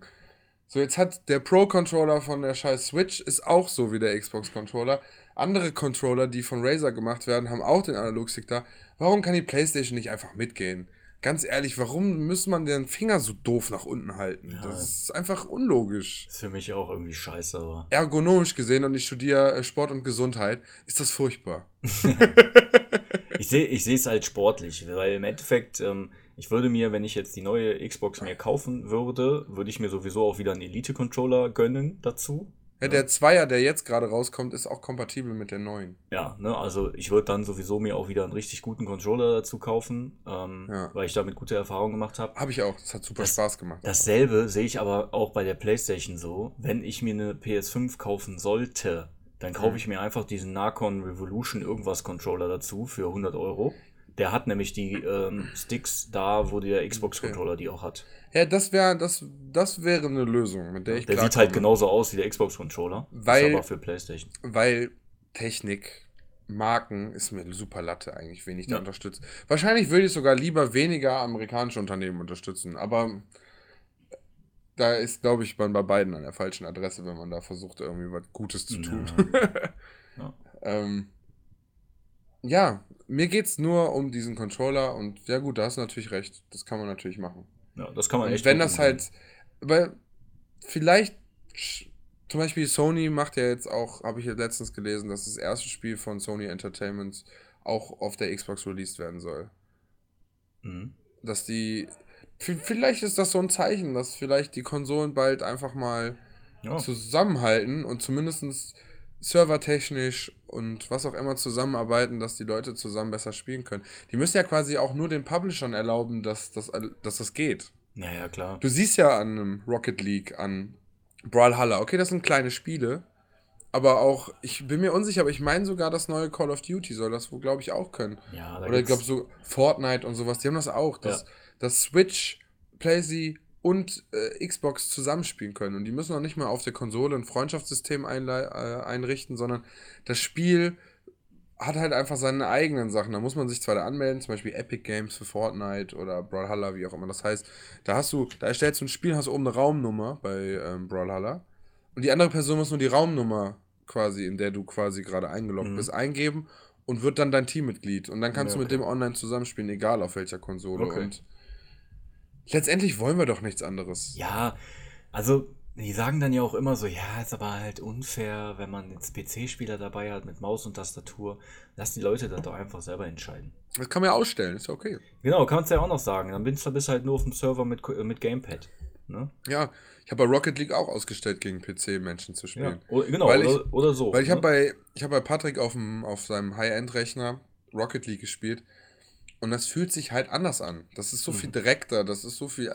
So, jetzt hat der Pro-Controller von der scheiß Switch ist auch so wie der Xbox-Controller. Andere Controller, die von Razer gemacht werden, haben auch den Analogstick da. Warum kann die PlayStation nicht einfach mitgehen? Ganz ehrlich, warum muss man den Finger so doof nach unten halten? Ja. Das ist einfach unlogisch. Ist für mich auch irgendwie scheiße, aber. Ergonomisch gesehen und ich studiere äh, Sport und Gesundheit, ist das furchtbar. Ich sehe ich es halt sportlich, weil im Endeffekt, ähm, ich würde mir, wenn ich jetzt die neue Xbox mir kaufen würde, würde ich mir sowieso auch wieder einen Elite-Controller gönnen dazu. Ja, der Zweier, der jetzt gerade rauskommt, ist auch kompatibel mit der neuen. Ja, ne, also ich würde dann sowieso mir auch wieder einen richtig guten Controller dazu kaufen, ähm, Ja. weil ich damit gute Erfahrungen gemacht habe. Habe ich auch. Das hat super Das- Spaß gemacht. Dasselbe sehe ich aber auch bei der PlayStation so. Wenn ich mir eine PS5 kaufen sollte, dann kaufe Mhm. ich mir einfach diesen Narcon Revolution irgendwas Controller dazu für 100 Euro. Der hat nämlich die ähm, Sticks da, wo der Xbox-Controller die auch hat. Ja, das wäre das, das wäre eine Lösung, mit der ich Der sieht halt genauso aus wie der Xbox-Controller. Weil- Ist aber für PlayStation. Weil Technik, Marken ist mir super Latte eigentlich, wen ich da Ja. unterstütze. Wahrscheinlich würde ich sogar lieber weniger amerikanische Unternehmen unterstützen, aber da ist, glaube ich, man bei beiden an der falschen Adresse, wenn man da versucht, irgendwie was Gutes zu tun. Ja. ähm, ja, mir geht es nur um diesen Controller und ja gut, da hast du natürlich recht. Das kann man natürlich machen. Ja, das kann man Und echt wenn das halt, weil vielleicht, zum Beispiel Sony macht ja jetzt auch, habe ich ja letztens gelesen, dass das erste Spiel von Sony Entertainment auch auf der Xbox released werden soll. Mhm. Dass die, vielleicht ist das so ein Zeichen, dass vielleicht die Konsolen bald einfach mal Ja. zusammenhalten und zumindest servertechnisch und was auch immer zusammenarbeiten, dass die Leute zusammen besser spielen können. Die müssen ja quasi auch nur den Publishern erlauben, dass das, dass das geht. ja, ja, klar. Du siehst ja an einem Rocket League, an Brawlhalla, okay, das sind kleine Spiele, aber auch, ich bin mir unsicher, aber ich meine sogar, das neue Call of Duty soll das wohl, glaube ich, auch können. Ja, da Oder ich glaube so Fortnite und sowas, die haben das auch, dass, Ja. dass Switch, PlayStation und äh, Xbox zusammenspielen können. Und die müssen auch nicht mal auf der Konsole ein Freundschaftssystem äh, einrichten, sondern das Spiel hat halt einfach seine eigenen Sachen. Da muss man sich zwar da anmelden, zum Beispiel Epic Games für Fortnite oder Brawlhalla, wie auch immer das heißt. Da hast du, da erstellst du ein Spiel, hast oben eine Raumnummer bei ähm, Brawlhalla. Und die andere Person muss nur die Raumnummer quasi, in der du quasi gerade eingeloggt Mhm. bist, eingeben und wird dann dein Teammitglied. Und dann kannst Ja, du mit okay. dem online zusammenspielen, egal auf welcher Konsole. Okay. Und letztendlich wollen wir doch nichts anderes. Ja, also Die sagen dann ja auch immer so, ja, ist aber halt unfair, wenn man jetzt PC-Spieler dabei hat mit Maus und Tastatur. Lass die Leute das doch einfach selber entscheiden. Das kann man ja ausstellen, ist ja okay. Genau, kannst du ja auch noch sagen. Dann bist du halt nur auf dem Server mit, Ko- mit Gamepad. Ne? Ja, ich habe bei Rocket League auch ausgestellt, gegen PC-Menschen zu Ja. spielen. Oder, genau, Weil ich- oder, oder so. Weil ich habe ne? bei, ich hab bei Patrick auf, dem, auf seinem High-End-Rechner Rocket League gespielt und das fühlt sich halt anders an. Das ist so viel Mhm. direkter, das ist so viel.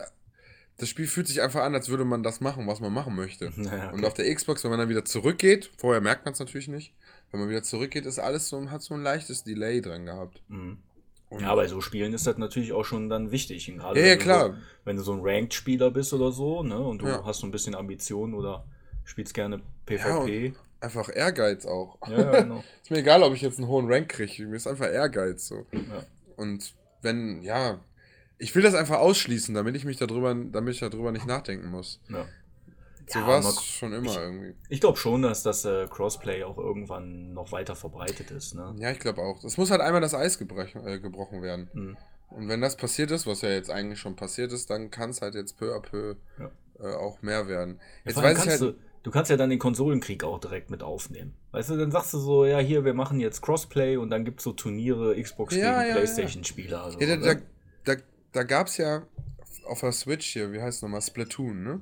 Das Spiel fühlt sich einfach an, als würde man das machen, was man machen möchte. Naja, Und auf der Xbox, wenn man dann wieder zurückgeht, vorher merkt man es natürlich nicht, wenn man wieder zurückgeht, ist alles so, hat so ein leichtes Delay dran gehabt. Mhm. Ja, bei so Spielen ist das natürlich auch schon dann wichtig. Gerade Ja, ja, wenn du klar. So, wenn du so ein Ranked-Spieler bist oder so, ne, und du Ja. hast so ein bisschen Ambitionen oder spielst gerne Ja, PvP. einfach Ehrgeiz auch. Ja, ja, genau. Ist mir egal, ob ich jetzt einen hohen Rank kriege, mir ist einfach Ehrgeiz so. Ja. Und wenn, ja, ich will das einfach ausschließen, damit ich mich darüber, damit ich darüber nicht nachdenken muss. Ja. So Ja, war es schon immer ich- irgendwie. Ich glaube schon, dass das äh, Crossplay auch irgendwann noch weiter verbreitet ist. Ne? Ja, ich glaube auch. Es muss halt einmal das Eis gebrechen, äh, gebrochen werden. Mhm. Und wenn das passiert ist, was ja jetzt eigentlich schon passiert ist, dann kann es halt jetzt peu à peu Ja. äh, auch mehr werden. Jetzt allem weiß ich halt. du, du kannst ja dann den Konsolenkrieg auch direkt mit aufnehmen. Weißt du, dann sagst du so, ja, hier, wir machen jetzt Crossplay und dann gibt es so Turniere, Xbox Ja, gegen ja. Playstation-Spieler. Also, Ja, da, ne? da, da gab es ja auf der Switch hier, wie heißt es nochmal, Splatoon, ne?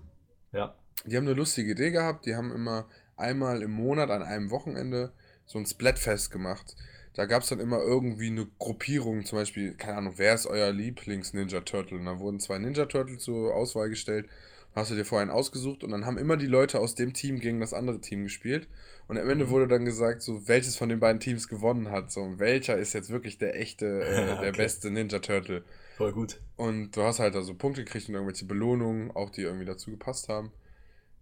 ja. Die haben eine lustige Idee gehabt. Die haben immer einmal im Monat an einem Wochenende so ein Splatfest gemacht. Da gab es dann immer irgendwie eine Gruppierung, zum Beispiel, keine Ahnung, wer ist euer Lieblings-Ninja Turtle? Und da wurden zwei Ninja Turtles zur Auswahl gestellt. Hast du dir vorher einen ausgesucht und dann haben immer die Leute aus dem Team gegen das andere Team gespielt. Und am Ende Mhm. wurde dann gesagt, so welches von den beiden Teams gewonnen hat. So, und welcher ist jetzt wirklich der echte, äh, der Okay. beste Ninja Turtle. Voll gut. Und du hast halt da so Punkte gekriegt und irgendwelche Belohnungen, auch die irgendwie dazu gepasst haben.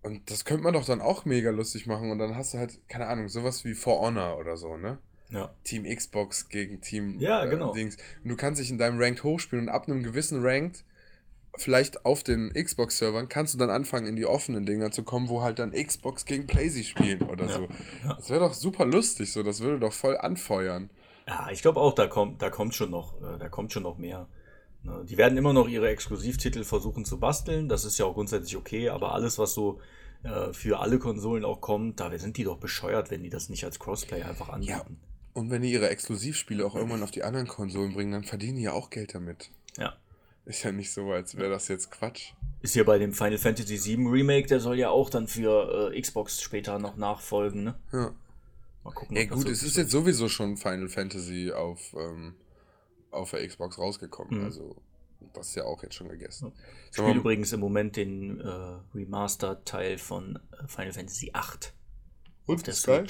Und das könnte man doch dann auch mega lustig machen. Und dann hast du halt, keine Ahnung, sowas wie For Honor oder so, ne? Ja. Team Xbox gegen Team Ja, genau. Dings. Und du kannst dich in deinem Ranked hochspielen und ab einem gewissen Ranked, vielleicht auf den Xbox-Servern, kannst du dann anfangen, in die offenen Dinger zu kommen, wo halt dann Xbox gegen PlayStation spielen oder Ja, so. ja. Das wäre doch super lustig, so. Das würde doch voll anfeuern. Ja, ich glaube auch, da kommt, da kommt schon noch, äh, da kommt schon noch mehr. Ne, Die werden immer noch ihre Exklusivtitel versuchen zu basteln. Das ist ja auch grundsätzlich okay, aber alles, was so äh, für alle Konsolen auch kommt, da sind die doch bescheuert, wenn die das nicht als Crossplay einfach anbieten. Und wenn die ihre Exklusivspiele auch irgendwann auf die anderen Konsolen bringen, dann verdienen die ja auch Geld damit. Ja. Ist ja nicht so, als wäre das jetzt Quatsch. Ist hier bei dem Final Fantasy VII Remake, der soll ja auch dann für äh, Xbox später noch nachfolgen, ne? Ja. Mal gucken. Ja gut, es ist jetzt sowieso schon Final Fantasy auf, ähm, auf der Xbox rausgekommen. Mhm. Also das ist ja auch jetzt schon gegessen. Ich spiele übrigens im Moment den äh, Remastered-Teil von äh, Final Fantasy VIII auf und der ist geil?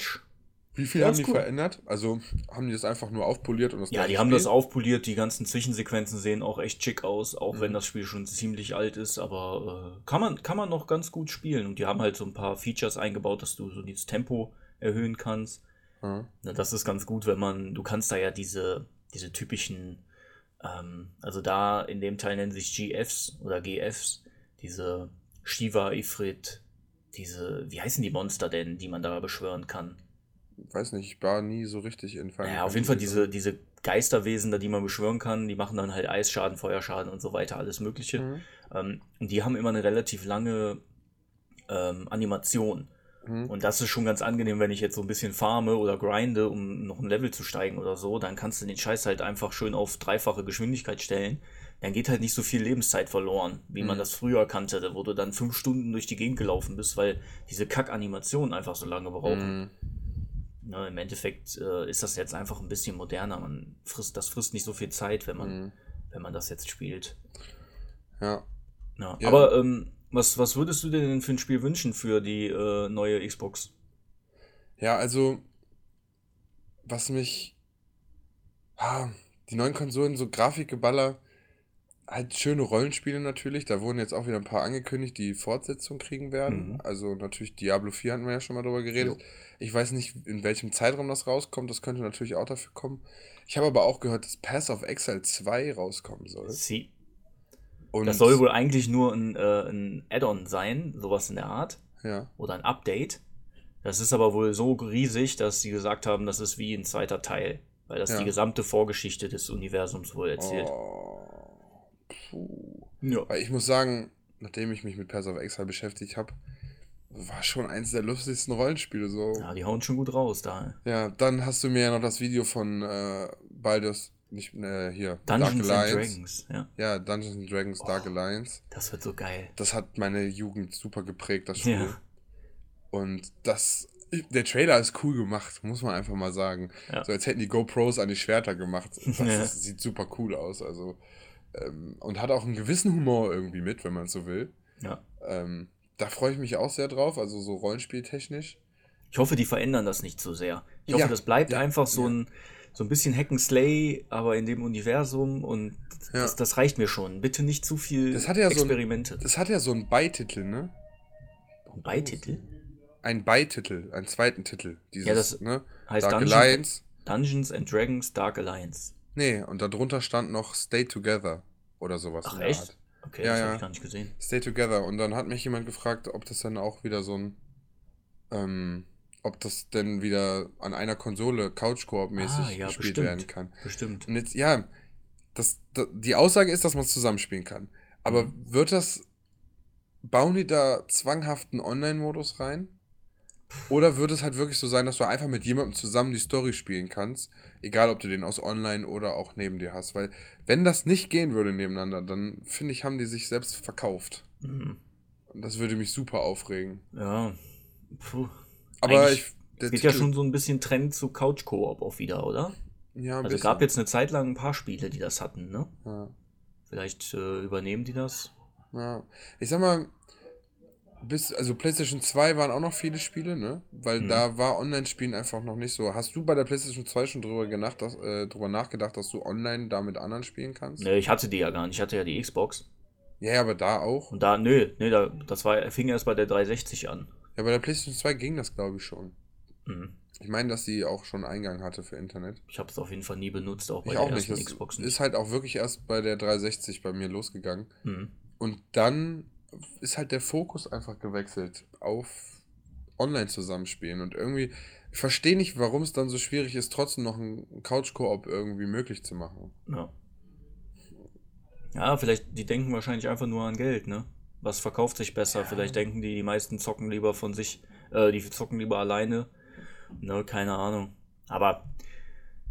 Wie viel Ja, haben die cool. verändert? Also haben die das einfach nur aufpoliert und das Ja, die haben Spiel? das aufpoliert, die ganzen Zwischensequenzen sehen auch echt schick aus, auch Mhm. wenn das Spiel schon ziemlich alt ist, aber äh, kann, man, kann man noch ganz gut spielen. Und die haben halt so ein paar Features eingebaut, dass du so dieses Tempo erhöhen kannst. Ja. Na, das ist ganz gut, wenn man, du kannst da ja diese, diese typischen, ähm, also da in dem Teil nennen sich GFs oder GFs, diese Shiva, Ifrit, diese, wie heißen die Monster denn, die man da beschwören kann? Weiß nicht, ich war nie so richtig in Final Ja, auf jeden Fall diese, diese Geisterwesen, da die man beschwören kann, die machen dann halt Eisschaden, Feuerschaden und so weiter, alles Mögliche. drin. Ähm, und die haben immer eine relativ lange ähm, Animation. Mhm. Mhm. Und das ist schon ganz angenehm, wenn ich jetzt so ein bisschen farme oder grinde, um noch ein Level zu steigen oder so, dann kannst du den Scheiß halt einfach schön auf dreifache Geschwindigkeit stellen. Dann geht halt nicht so viel Lebenszeit verloren, wie man Mhm. das früher kannte, wo du dann fünf Stunden durch die Gegend gelaufen bist, weil diese Kack-Animationen einfach so lange brauchen. Ne, Im Endeffekt äh, ist das jetzt einfach ein bisschen moderner. Man frisst, das frisst nicht so viel Zeit, wenn man, Mhm. wenn man das jetzt spielt. Ja. Ja. Ja. Aber ähm, was, was würdest du dir denn für ein Spiel wünschen für die äh, neue Xbox? Ja, also, was mich. Ah, die neuen Konsolen, so Grafikgeballer, halt schöne Rollenspiele natürlich. Da wurden jetzt auch wieder ein paar angekündigt, die Fortsetzung kriegen werden. Mhm. Also natürlich Diablo 4 hatten wir ja schon mal drüber geredet. Ich weiß nicht, in welchem Zeitraum das rauskommt. Das könnte natürlich auch dafür kommen. Ich habe aber auch gehört, dass Pass of Exile 2 rauskommen soll. Sie. Und Das soll wohl eigentlich nur ein, äh, ein Add-on sein, sowas in der Art. Ja. Oder ein Update. Das ist aber wohl so riesig, dass sie gesagt haben, das ist wie ein zweiter Teil. Weil das Ja. die gesamte Vorgeschichte des Universums wohl erzählt. Oh. Puh. Ja. Weil ich muss sagen, nachdem ich mich mit Pass of Exile beschäftigt habe, war schon eins der lustigsten Rollenspiele. So. Ja, die hauen schon gut raus da. Ja, dann hast du mir ja noch das Video von äh, Baldur's, nicht äh, hier, Dungeons Dark and Alliance. Dragons, ja. Ja, Dungeons and Dragons Dark Oh. Alliance. Das wird so geil. Das hat meine Jugend super geprägt, das Spiel. Ja. Und das, der Trailer ist cool gemacht, muss man einfach mal sagen. Ja. So als hätten die GoPros an die Schwerter gemacht. Das, das sieht super cool aus. Also, ähm, und hat auch einen gewissen Humor irgendwie mit, wenn man es so will. ja. Ähm, da freue ich mich auch sehr drauf, also so rollenspieltechnisch. Ich hoffe, die verändern das nicht so sehr. Ich hoffe, Ja, das bleibt ja, einfach so ein, so ein bisschen Hack and Slay, aber in dem Universum und Ja. das, das reicht mir schon. Bitte nicht zu viel Das hat ja so ein- Experimente. Das hat ja so einen Beititel, ne? Ein Beititel Ein Beititel, einen zweiten Titel. Dieses, Ja, das ne? heißt Dark Dungeon- Alliance. Dungeons and Dragons Dark Alliance. Nee, und darunter stand noch Stay Together oder sowas. Ach in der echt? Art. Okay, Ja, das ja. habe ich gar nicht gesehen. Stay Together. Und dann hat mich jemand gefragt, ob das dann auch wieder so ein, ähm, ob das denn wieder an einer Konsole Couch-Koop-mäßig Ah, ja, gespielt bestimmt. werden kann. Bestimmt. Und jetzt, ja, das, da- die Aussage ist, dass man es zusammenspielen kann. Aber Mhm. wird das, bauen die da zwanghaften Online-Modus rein? Oder wird es halt wirklich so sein, dass du einfach mit jemandem zusammen die Story spielen kannst, egal ob du den aus Online oder auch neben dir hast? Weil, wenn das nicht gehen würde nebeneinander, dann finde ich, haben die sich selbst verkauft. Mhm. Und das würde mich super aufregen. Ja. Puh. Aber Eigentlich- ich. Es geht ja Titel- schon so ein bisschen Trend zu Couch-Koop auch wieder, oder? Ja, ein Also bisschen. gab jetzt eine Zeit lang ein paar Spiele, die das hatten, ne? Ja. Vielleicht äh, übernehmen die das. Ja, ich sag mal, bis, also PlayStation 2 waren auch noch viele Spiele, ne? Weil Mhm. da war Online-Spielen einfach noch nicht so. Hast du bei der PlayStation 2 schon drüber, gedacht, dass, äh, drüber nachgedacht, dass du online da mit anderen spielen kannst? Ne, ich hatte die ja gar nicht. Ich hatte ja die Xbox. Ja, aber da auch. Und da, nö, nö, da, das war, fing erst bei der 360 an. Ja, bei der PlayStation 2 ging das, glaube ich, schon. Mhm. Ich meine, dass sie auch schon Eingang hatte für Internet. Ich habe es auf jeden Fall nie benutzt, auch bei Ich der auch nicht. ersten Das Xbox ist nicht. halt auch wirklich erst bei der 360 bei mir losgegangen. Mhm. Und dann ist halt der Fokus einfach gewechselt auf Online-Zusammenspielen. Und irgendwie, ich verstehe nicht, warum es dann so schwierig ist, trotzdem noch einen Couch-Koop irgendwie möglich zu machen. Ja. Ja, vielleicht, die denken wahrscheinlich einfach nur an Geld, ne? Was verkauft sich besser? Ja. Vielleicht denken die, die meisten zocken lieber von sich, äh, die zocken lieber alleine. Ne, keine Ahnung. Aber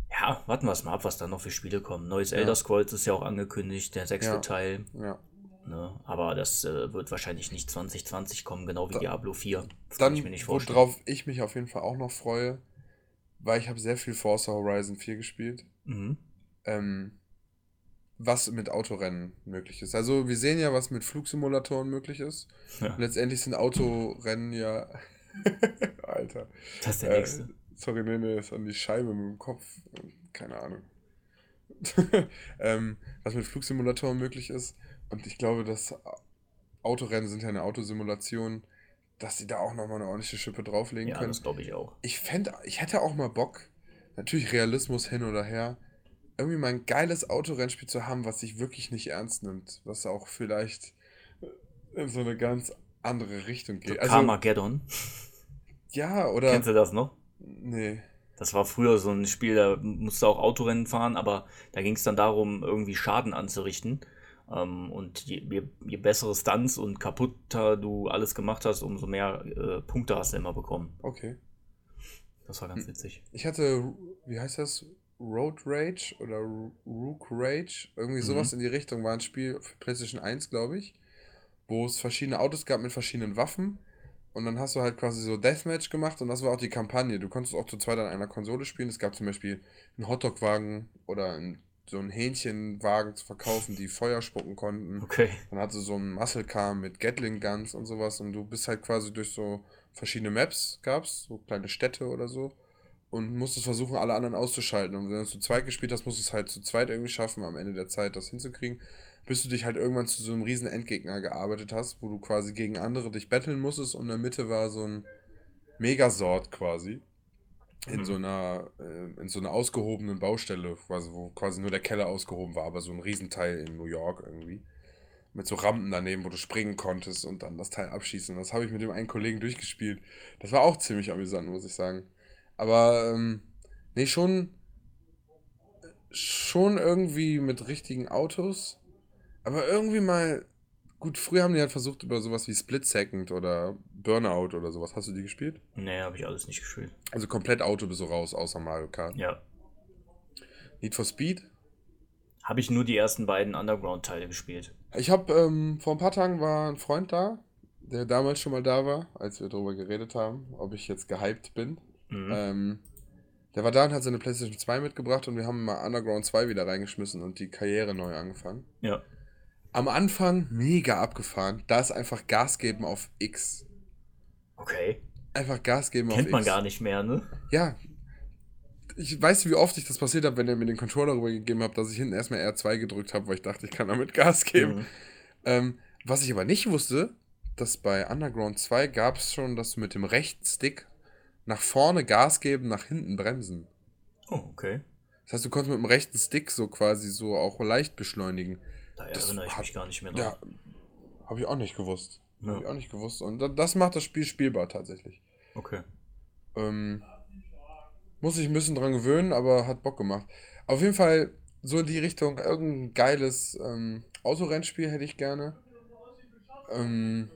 ja, warten wir es mal ab, was da noch für Spiele kommen. Neues Ja. Elder Scrolls ist ja auch angekündigt, der sechste Ja. Teil. Ja. Ne? Aber das äh, wird wahrscheinlich nicht 2020 kommen, genau wie Da- Diablo 4. Das Dann, kann ich mir nicht vorstellen. worauf ich mich auf jeden Fall auch noch freue, weil ich habe sehr viel Forza Horizon 4 gespielt, Mhm. ähm, was mit Autorennen möglich ist. Also wir sehen ja, was mit Flugsimulatoren möglich ist. Ja. Letztendlich sind Autorennen ja... Alter. Das ist der Äh, nächste. sorry, nee, nee, ist an die Scheibe mit dem Kopf. Keine Ahnung. ähm, was mit Flugsimulatoren möglich ist. Und ich glaube, dass Autorennen sind ja eine Autosimulation, dass sie da auch nochmal eine ordentliche Schippe drauflegen Ja, können. das glaube ich auch. Ich fände, ich hätte auch mal Bock, natürlich Realismus hin oder her, irgendwie mal ein geiles Autorennspiel zu haben, was sich wirklich nicht ernst nimmt. Was auch vielleicht in so eine ganz andere Richtung So geht. Also, Carmageddon. ja, oder. Kennst du das noch? Nee. Das war früher so ein Spiel, da musste auch Autorennen fahren, aber da ging es dann darum, irgendwie Schaden anzurichten. Ähm, und je, je, je bessere Stunts und kaputter du alles gemacht hast, umso mehr äh, Punkte hast du immer bekommen. Okay. Das war ganz witzig. Ich hatte, wie heißt das? Road Rage oder Rook Rage? Irgendwie Mhm. sowas in die Richtung. War ein Spiel für PlayStation 1, glaube ich. Wo es verschiedene Autos gab mit verschiedenen Waffen. Und dann hast du halt quasi so Deathmatch gemacht und das war auch die Kampagne. Du konntest auch zu zweit an einer Konsole spielen. Es gab zum Beispiel einen Hotdog-Wagen oder ein, so einen Hähnchenwagen zu verkaufen, die Feuer spucken konnten. Okay. Dann hatte so ein Muscle Car mit Gatling Guns und sowas und du bist halt quasi durch so verschiedene Maps gab's, so kleine Städte oder so und musstest versuchen, alle anderen auszuschalten. Und wenn du zu zweit gespielt hast, musst du es halt zu zweit irgendwie schaffen, am Ende der Zeit das hinzukriegen, bis du dich halt irgendwann zu so einem riesen Endgegner gearbeitet hast, wo du quasi gegen andere dich betteln musstest und in der Mitte war so ein Megasort quasi. In Mhm. so einer, äh, in so einer ausgehobenen Baustelle, quasi, wo quasi nur der Keller ausgehoben war, aber so ein Riesenteil in New York irgendwie mit so Rampen daneben, wo du springen konntest und dann das Teil abschießen. Das habe ich mit dem einen Kollegen durchgespielt. Das war auch ziemlich amüsant, muss ich sagen. Aber, ähm, nee, schon, schon irgendwie mit richtigen Autos, aber irgendwie mal gut, früher haben die halt versucht über sowas wie Split Second oder Burnout oder sowas. Hast du die gespielt? Nee, habe ich alles nicht gespielt. Also komplett Auto bist du raus, außer Mario Kart. Ja. Need for Speed? Habe ich nur die ersten beiden Underground-Teile gespielt. Ich habe ähm, vor ein paar Tagen war ein Freund da, der damals schon mal da war, als wir darüber geredet haben, ob ich jetzt gehypt bin. Mhm. Ähm, der war da und hat seine PlayStation 2 mitgebracht und wir haben mal Underground 2 wieder reingeschmissen und die Karriere neu angefangen. Ja. Am Anfang mega abgefahren. Da ist einfach Gas geben auf X. Okay. Einfach Gas geben auf Kennt X. man gar nicht mehr, ne? Ja. Ich weiß, wie oft ich das passiert habe, wenn er mir den Controller rübergegeben hat, dass ich hinten erstmal R2 gedrückt habe, weil ich dachte, ich kann damit Gas geben. Mhm. Ähm, was ich aber nicht wusste, dass bei Underground 2 gab es schon, dass du mit dem rechten Stick nach vorne Gas geben, nach hinten bremsen. Oh, okay. Das heißt, du konntest mit dem rechten Stick so quasi so auch leicht beschleunigen. Da Das erinnere ich hat- mich gar nicht mehr Ja, dran. habe ich auch nicht gewusst. Ja. Habe ich auch nicht gewusst. Und da- das macht das Spiel spielbar tatsächlich. Okay. Ähm, muss ich ein bisschen dran gewöhnen, aber hat Bock gemacht. Auf jeden Fall so in die Richtung, irgendein geiles ähm, Autorennspiel hätte ich gerne. Ähm,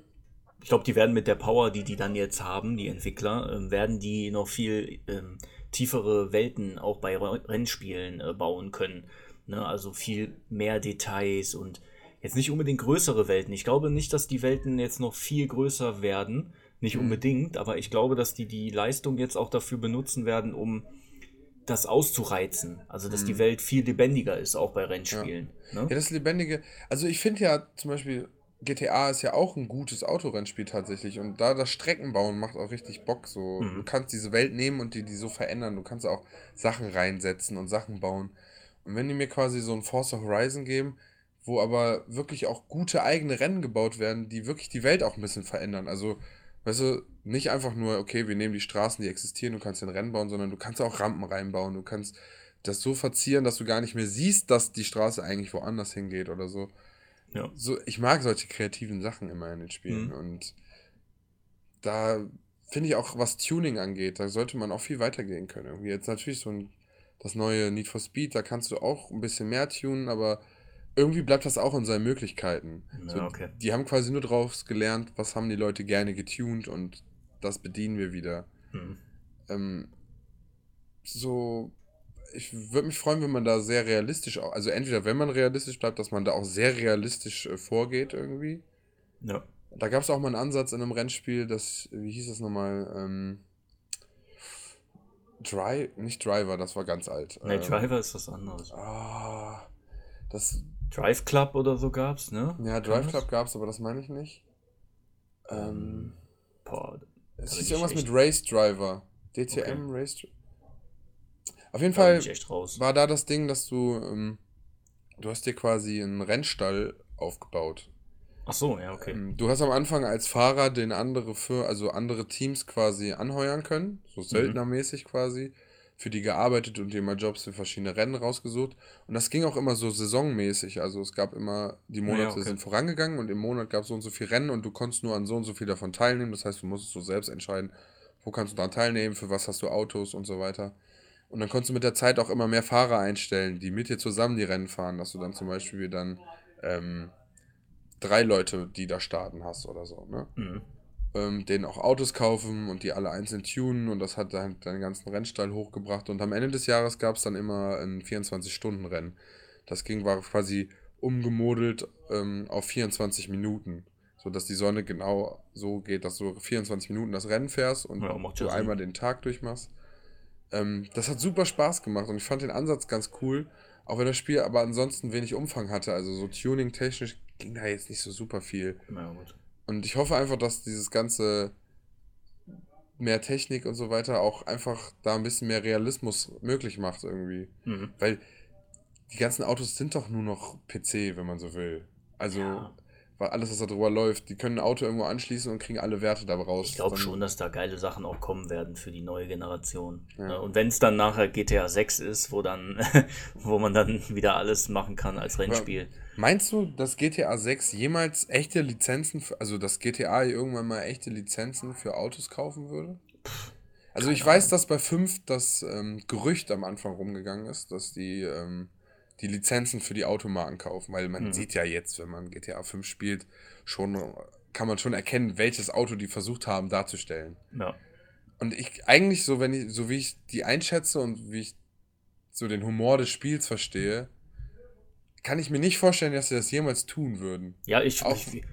Ich glaube, die werden mit der Power, die die dann jetzt haben, die Entwickler, ähm, werden die noch viel ähm, tiefere Welten auch bei Re- Rennspielen äh, bauen können. Ne? Also viel mehr Details und jetzt nicht unbedingt größere Welten. Ich glaube nicht, dass die Welten jetzt noch viel größer werden. Nicht Mhm. unbedingt, aber ich glaube, dass die die Leistung jetzt auch dafür benutzen werden, um das auszureizen. Also, dass die Welt viel lebendiger ist, auch bei Rennspielen. Ne? Mhm. Ja, das Lebendige. Also ich finde ja zum Beispiel, GTA ist ja auch ein gutes Autorennspiel tatsächlich. Und da das Streckenbauen macht auch richtig Bock. So, Mhm. du kannst diese Welt nehmen und die, die so verändern. Du kannst auch Sachen reinsetzen und Sachen bauen. Und wenn die mir quasi so ein Forza Horizon geben, wo aber wirklich auch gute eigene Rennen gebaut werden, die wirklich die Welt auch ein bisschen verändern. Also, weißt du, nicht einfach nur, okay, wir nehmen die Straßen, die existieren, du kannst den Rennen bauen, sondern du kannst auch Rampen reinbauen. Du kannst das so verzieren, dass du gar nicht mehr siehst, dass die Straße eigentlich woanders hingeht oder so. Ja. So, ich mag solche kreativen Sachen immer in den Spielen Mhm. und da finde ich auch, was Tuning angeht, da sollte man auch viel weitergehen können. Irgendwie jetzt natürlich so ein, das neue Need for Speed, da kannst du auch ein bisschen mehr tunen, aber irgendwie bleibt das auch in seinen Möglichkeiten. Ja, So, okay. Die haben quasi nur draus gelernt, was haben die Leute gerne getuned und das bedienen wir wieder. Mhm. Ähm, so, ich würde mich freuen, wenn man da sehr realistisch, au- also entweder wenn man realistisch bleibt, dass man da auch sehr realistisch äh, vorgeht irgendwie. Ja. Da gab es auch mal einen Ansatz in einem Rennspiel, das, wie hieß das nochmal? Ähm, Dry, nicht Driver, das war ganz alt. Nee, Ähm, Driver ist was anderes. Ah, das, Drive Club oder so gab's, ne? ja, Drive? Club gab es, aber das meine ich nicht. Ähm, Boah, es ich irgendwas mit Race Driver. DTM Race Driver. Auf jeden da Fall war da das Ding, dass du, ähm, du hast dir quasi einen Rennstall aufgebaut. Ach so, ja, okay. Ähm, Du hast am Anfang als Fahrer den andere für, also andere Teams quasi anheuern können, so söldnermäßig quasi, für die gearbeitet und dir mal Jobs für verschiedene Rennen rausgesucht. Und das ging auch immer so saisonmäßig. Also es gab immer, die Monate okay. sind vorangegangen und im Monat gab es so und so viel Rennen und du konntest nur an so und so viel davon teilnehmen. Das heißt, du musstest so selbst entscheiden, wo kannst du daran teilnehmen, für was hast du Autos und so weiter. Und dann konntest du mit der Zeit auch immer mehr Fahrer einstellen, die mit dir zusammen die Rennen fahren, dass du dann zum Beispiel dann ähm, drei Leute, die da starten hast oder so, ne? Mhm. Ähm, denen auch Autos kaufen und die alle einzeln tunen und das hat dann deinen ganzen Rennstall hochgebracht und am Ende des Jahres gab es dann immer ein 24-Stunden-Rennen. Das ging, war quasi umgemodelt ähm, auf 24 Minuten, sodass die Sonne genau so geht, dass du 24 Minuten das Rennen fährst und Ja, du einmal den Tag durchmachst. Ähm, das hat super Spaß gemacht und ich fand den Ansatz ganz cool, auch wenn das Spiel aber ansonsten wenig Umfang hatte. Also so tuning-technisch ging da jetzt nicht so super viel. Ja, gut. Und ich hoffe einfach, dass dieses ganze mehr Technik und so weiter auch einfach da ein bisschen mehr Realismus möglich macht irgendwie. Mhm. Weil die ganzen Autos sind doch nur noch PC, wenn man so will. Also, Ja. Weil alles, was da drüber läuft, die können ein Auto irgendwo anschließen und kriegen alle Werte da raus. Ich glaube schon, dass da geile Sachen auch kommen werden für die neue Generation. Ja. Ne? Und wenn es dann nachher GTA 6 ist, wo dann, wo man dann wieder alles machen kann als Rennspiel. Meinst du, dass GTA 6 jemals echte Lizenzen, für, also dass GTA irgendwann mal echte Lizenzen für Autos kaufen würde? Also ich weiß, dass bei 5 das ähm, Gerücht am Anfang rumgegangen ist, dass die ähm, die Lizenzen für die Automarken kaufen, weil man Mhm. sieht ja jetzt, wenn man GTA 5 spielt, schon kann man schon erkennen, welches Auto die versucht haben darzustellen. Ja. Und ich eigentlich so, wenn ich, so wie ich die einschätze und wie ich so den Humor des Spiels verstehe, kann ich mir nicht vorstellen, dass sie das jemals tun würden. Ja, ich, Auch- ich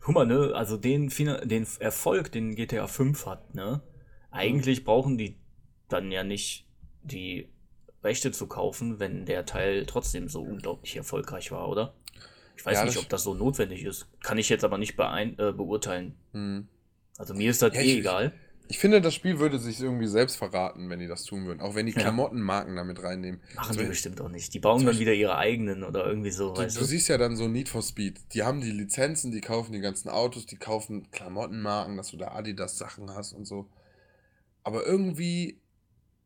guck mal, ne, also den, den Erfolg, den GTA 5 hat, ne, eigentlich brauchen die dann ja nicht die Rechte zu kaufen, wenn der Teil trotzdem so unglaublich erfolgreich war, oder? Ich weiß Ja, nicht, ob das so notwendig ist. Kann ich jetzt aber nicht beein äh, beurteilen. Hm. Also mir ist das Ja, eh ich- egal. Ich finde, das Spiel würde sich irgendwie selbst verraten, wenn die das tun würden. Auch wenn die Ja. Klamottenmarken damit reinnehmen. Machen Zum die bestimmt auch nicht. Die bauen dann wieder ihre eigenen oder irgendwie so, Du, du du? siehst ja dann so Need for Speed. Die haben die Lizenzen, die kaufen die ganzen Autos, die kaufen Klamottenmarken, dass du da Adidas-Sachen hast und so. Aber irgendwie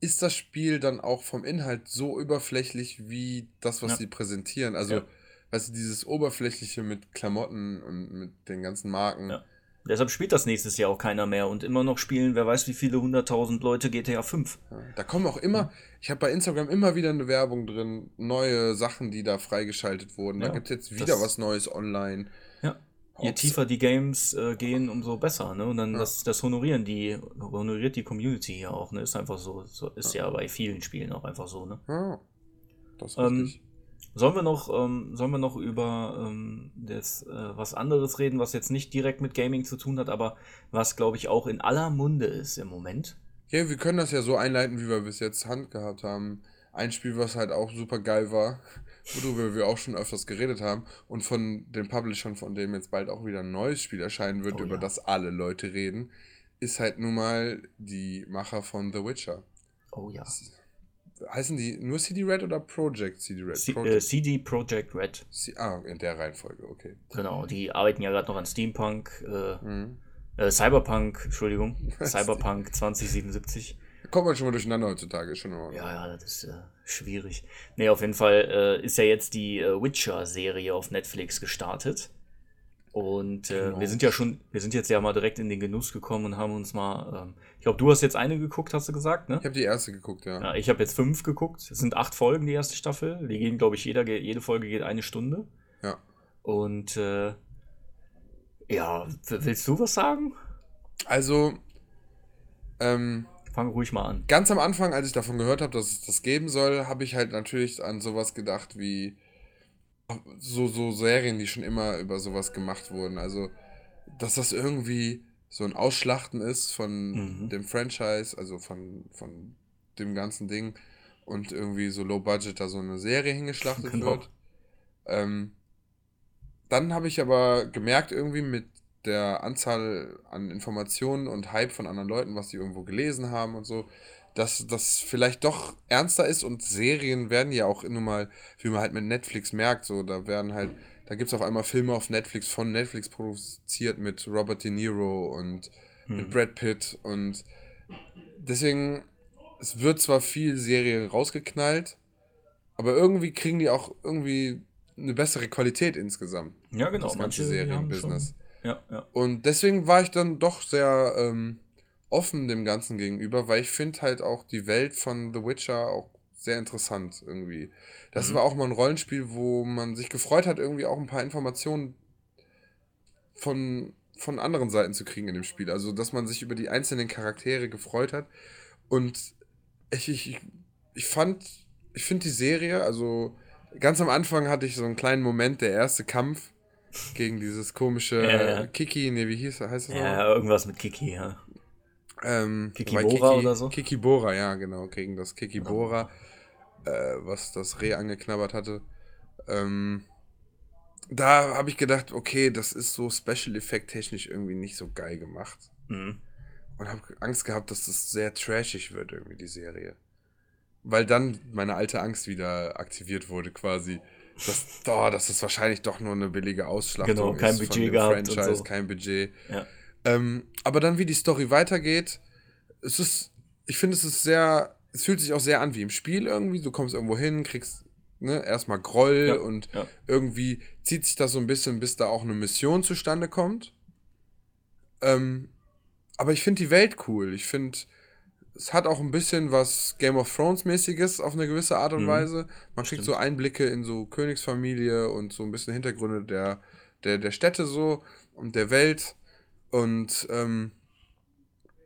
ist das Spiel dann auch vom Inhalt so überflächlich wie das, was Ja. sie präsentieren. Also, Ja. weißt du, dieses Oberflächliche mit Klamotten und mit den ganzen Marken. Ja. Deshalb spielt das nächstes Jahr auch keiner mehr und immer noch spielen, wer weiß wie viele hunderttausend Leute GTA 5. Ja, Da kommen auch immer, ich habe bei Instagram immer wieder eine Werbung drin, neue Sachen, die da freigeschaltet wurden. Da gibt es jetzt wieder was Neues online. Ja. Je tiefer die Games äh, gehen, umso besser, ne? Und dann Ja. das, das honorieren die, honoriert die Community hier auch, ne? Ist einfach so, so ist ja. bei vielen Spielen auch einfach so, ne? Ja, das ist Ähm. Sollen wir noch, ähm, sollen wir noch über ähm, das, äh, was anderes reden, was jetzt nicht direkt mit Gaming zu tun hat, aber was, glaube ich, auch in aller Munde ist im Moment? Ja, wir können das ja so einleiten, wie wir bis jetzt Hand gehabt haben. Ein Spiel, was halt auch super geil war, worüber wir auch schon öfters geredet haben und von den Publishern, von dem jetzt bald auch wieder ein neues Spiel erscheinen wird, Oh über ja. das alle Leute reden, ist halt nun mal die Macher von The Witcher. Oh ja. Heißen die nur CD Red oder Project CD Red? C äh, Project. CD Projekt Red. C ah, in der Reihenfolge, okay. Genau, die arbeiten ja gerade noch an Steampunk, äh, Mhm. äh, Cyberpunk, Entschuldigung? Cyberpunk 2077. Da kommt man schon mal durcheinander heutzutage, ist schon Ordnung. Ja, ja, das ist äh, schwierig. Nee, auf jeden Fall äh, ist ja jetzt die äh, Witcher-Serie auf Netflix gestartet. Und äh, Genau. wir sind ja schon, wir sind jetzt ja mal direkt in den Genuss gekommen und haben uns mal, ähm, ich glaube, du hast jetzt eine geguckt, hast du gesagt, ne? Ich habe die erste geguckt, ja. Ja, ich habe jetzt fünf geguckt. Es sind acht Folgen, die erste Staffel. Die gehen, glaube ich, jeder, jede Folge geht eine Stunde. Ja. Und äh, ja, willst du was sagen? Also, ähm, Fang ruhig mal an. ganz am Anfang, als ich davon gehört habe, dass es das geben soll, habe ich halt natürlich an sowas gedacht wie so, so Serien, die schon immer über sowas gemacht wurden. Also, dass das irgendwie so ein Ausschlachten ist von Mhm. dem Franchise, also von, von dem ganzen Ding und irgendwie so low budget da so eine Serie hingeschlachtet Genau. wird. Ähm, dann habe ich aber gemerkt, irgendwie mit der Anzahl an Informationen und Hype von anderen Leuten, was die irgendwo gelesen haben und so, dass das vielleicht doch ernster ist und Serien werden ja auch nun mal, wie man halt mit Netflix merkt, so, da werden halt, da gibt es auf einmal Filme auf Netflix von Netflix produziert mit Robert De Niro und mit Hm. Brad Pitt und deswegen, es wird zwar viel Serie rausgeknallt, aber irgendwie kriegen die auch irgendwie eine bessere Qualität insgesamt, Ja, genau. das ganze manche, Serienbusiness. Ja. Und deswegen war ich dann doch sehr ähm, offen dem Ganzen gegenüber, weil ich finde halt auch die Welt von The Witcher auch sehr interessant irgendwie. Das Mhm. war auch mal ein Rollenspiel, wo man sich gefreut hat, irgendwie auch ein paar Informationen von, von anderen Seiten zu kriegen in dem Spiel. Also, dass man sich über die einzelnen Charaktere gefreut hat. Und ich, ich, ich fand, ich finde die Serie, also ganz am Anfang hatte ich so einen kleinen Moment, der erste Kampf gegen dieses komische Ja, ja. Kiki, nee, wie hieß heißt das Ja, irgendwas mit Kiki, ja. ähm, Kikibora wobei oder so? Kikibora, ja, genau, gegen das Kikibora, äh, was das Reh angeknabbert hatte. Ähm, da habe ich gedacht, okay, das ist so Special Effect technisch irgendwie nicht so geil gemacht. Mhm. Und habe Angst gehabt, dass das sehr trashig wird, irgendwie, die Serie. Weil dann meine alte Angst wieder aktiviert wurde, quasi. Dass, oh, das wahrscheinlich doch nur eine billige Ausschlachtung Genau, kein ist Budget gehabt und so. kein Budget. Ja. Ähm, aber dann, wie die Story weitergeht, es ist, ich finde, es ist sehr, es fühlt sich auch sehr an wie im Spiel irgendwie. Du kommst irgendwo hin, kriegst ne, erstmal Groll Ja, und ja. irgendwie zieht sich das so ein bisschen, bis da auch eine Mission zustande kommt. Ähm, aber ich finde die Welt cool. Ich finde es hat auch ein bisschen was Game of Thrones mäßiges auf eine gewisse Art und Mhm. Weise. Man kriegt Stimmt. so Einblicke in so Königsfamilie und so ein bisschen Hintergründe der, der, der Städte so und der Welt. Und ähm,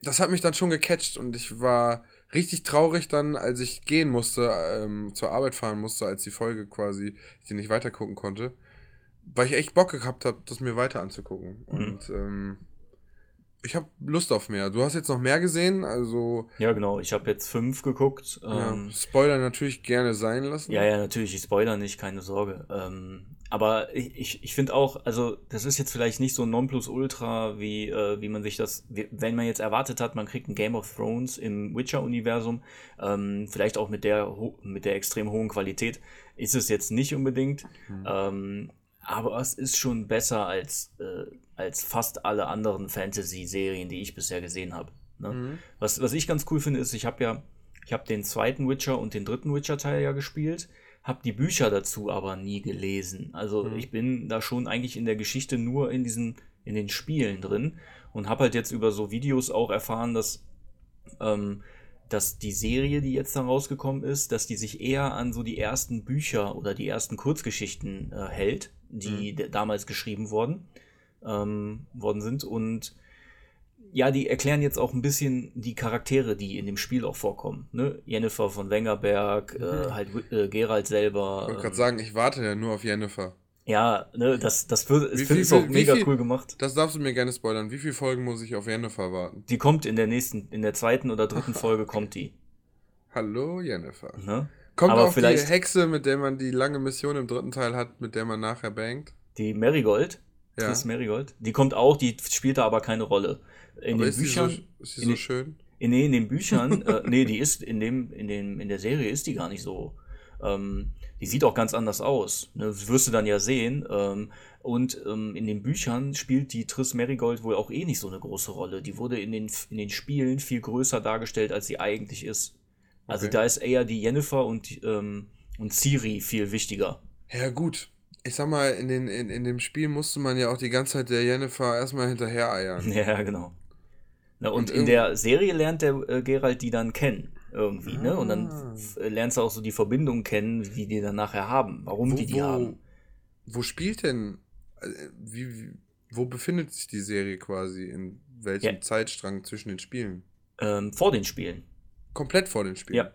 das hat mich dann schon gecatcht und ich war richtig traurig dann, als ich gehen musste, ähm, zur Arbeit fahren musste, als die Folge quasi, ich die nicht weiter gucken konnte, weil ich echt Bock gehabt habe, das mir weiter anzugucken. Mhm. Und ähm, ich habe Lust auf mehr. Du hast jetzt noch mehr gesehen, also Ja, genau. Ich habe jetzt fünf geguckt. ja, Ähm, Spoiler natürlich gerne sein lassen. Ja, ja, natürlich, ich spoiler nicht, keine Sorge. Ähm, aber ich, ich, ich finde auch, also das ist jetzt vielleicht nicht so ein Nonplusultra, wie, äh, wie man sich das, wenn man jetzt erwartet hat, man kriegt ein Game of Thrones im Witcher-Universum, ähm, vielleicht auch mit der, mit der extrem hohen Qualität, ist es jetzt nicht unbedingt. Hm. Aber es ist schon besser als, äh, als fast alle anderen Fantasy-Serien, die ich bisher gesehen habe. Ne? Mhm. Was, was ich ganz cool finde, ist, ich habe ja, ich habe den zweiten Witcher und den dritten Witcher-Teil ja gespielt, habe die Bücher dazu aber nie gelesen. Also Mhm. ich bin da schon eigentlich in der Geschichte nur in diesen, in den Spielen drin und habe halt jetzt über so Videos auch erfahren, dass, ähm, dass die Serie, die jetzt dann rausgekommen ist, dass die sich eher an so die ersten Bücher oder die ersten Kurzgeschichten äh, hält, die d- damals geschrieben wurden, ähm, worden sind und ja, die erklären jetzt auch ein bisschen die Charaktere, die in dem Spiel auch vorkommen. Ne? Jennifer von Wengerberg, äh, Mhm. halt äh, Gerald selber. Ich wollte ähm, gerade sagen, ich warte ja nur auf Jennifer. ja, ne, das, das wird, ich finde es auch mega viel- cool gemacht. Das darfst du mir gerne spoilern. Wie viele Folgen muss ich auf Jennifer warten? Die kommt in der nächsten, in der zweiten oder dritten Folge kommt die. Hallo Jennifer. Ne? Kommt Aber auch vielleicht- die Hexe, mit der man die lange Mission im dritten Teil hat, mit der man nachher bangt? Die Marigold, Ja. Triss Marigold, die kommt auch, die spielt da aber keine Rolle. In Aber den ist Büchern, so, ist sie in so den- schön? in, nee, in den Büchern, äh, nee, die ist in dem, in dem, in der Serie ist die gar nicht so. Ähm, die sieht auch ganz anders aus. Ne? Das wirst du dann ja sehen. Ähm, und ähm, in den Büchern spielt die Triss Marigold wohl auch eh nicht so eine große Rolle. Die wurde in den, in den Spielen viel größer dargestellt, als sie eigentlich ist. Also Okay. da ist eher die Jennifer und, ähm, und Ciri viel wichtiger. Ja, gut. Ich sag mal, in, den, in, in dem Spiel musste man ja auch die ganze Zeit der Jennifer erstmal hinterher eiern. Ja, genau. Na, und, Und in der Serie lernt der äh, Geralt die dann kennen. Irgendwie, ne? Und dann Ah. f- lernst du auch so die Verbindung kennen, wie die dann nachher haben, warum die die haben. wo spielt denn, äh, wie, wie, wo befindet sich die Serie quasi? In welchem Ja. Zeitstrang zwischen den Spielen? Ähm, vor den Spielen. Komplett vor den Spielen? Ja.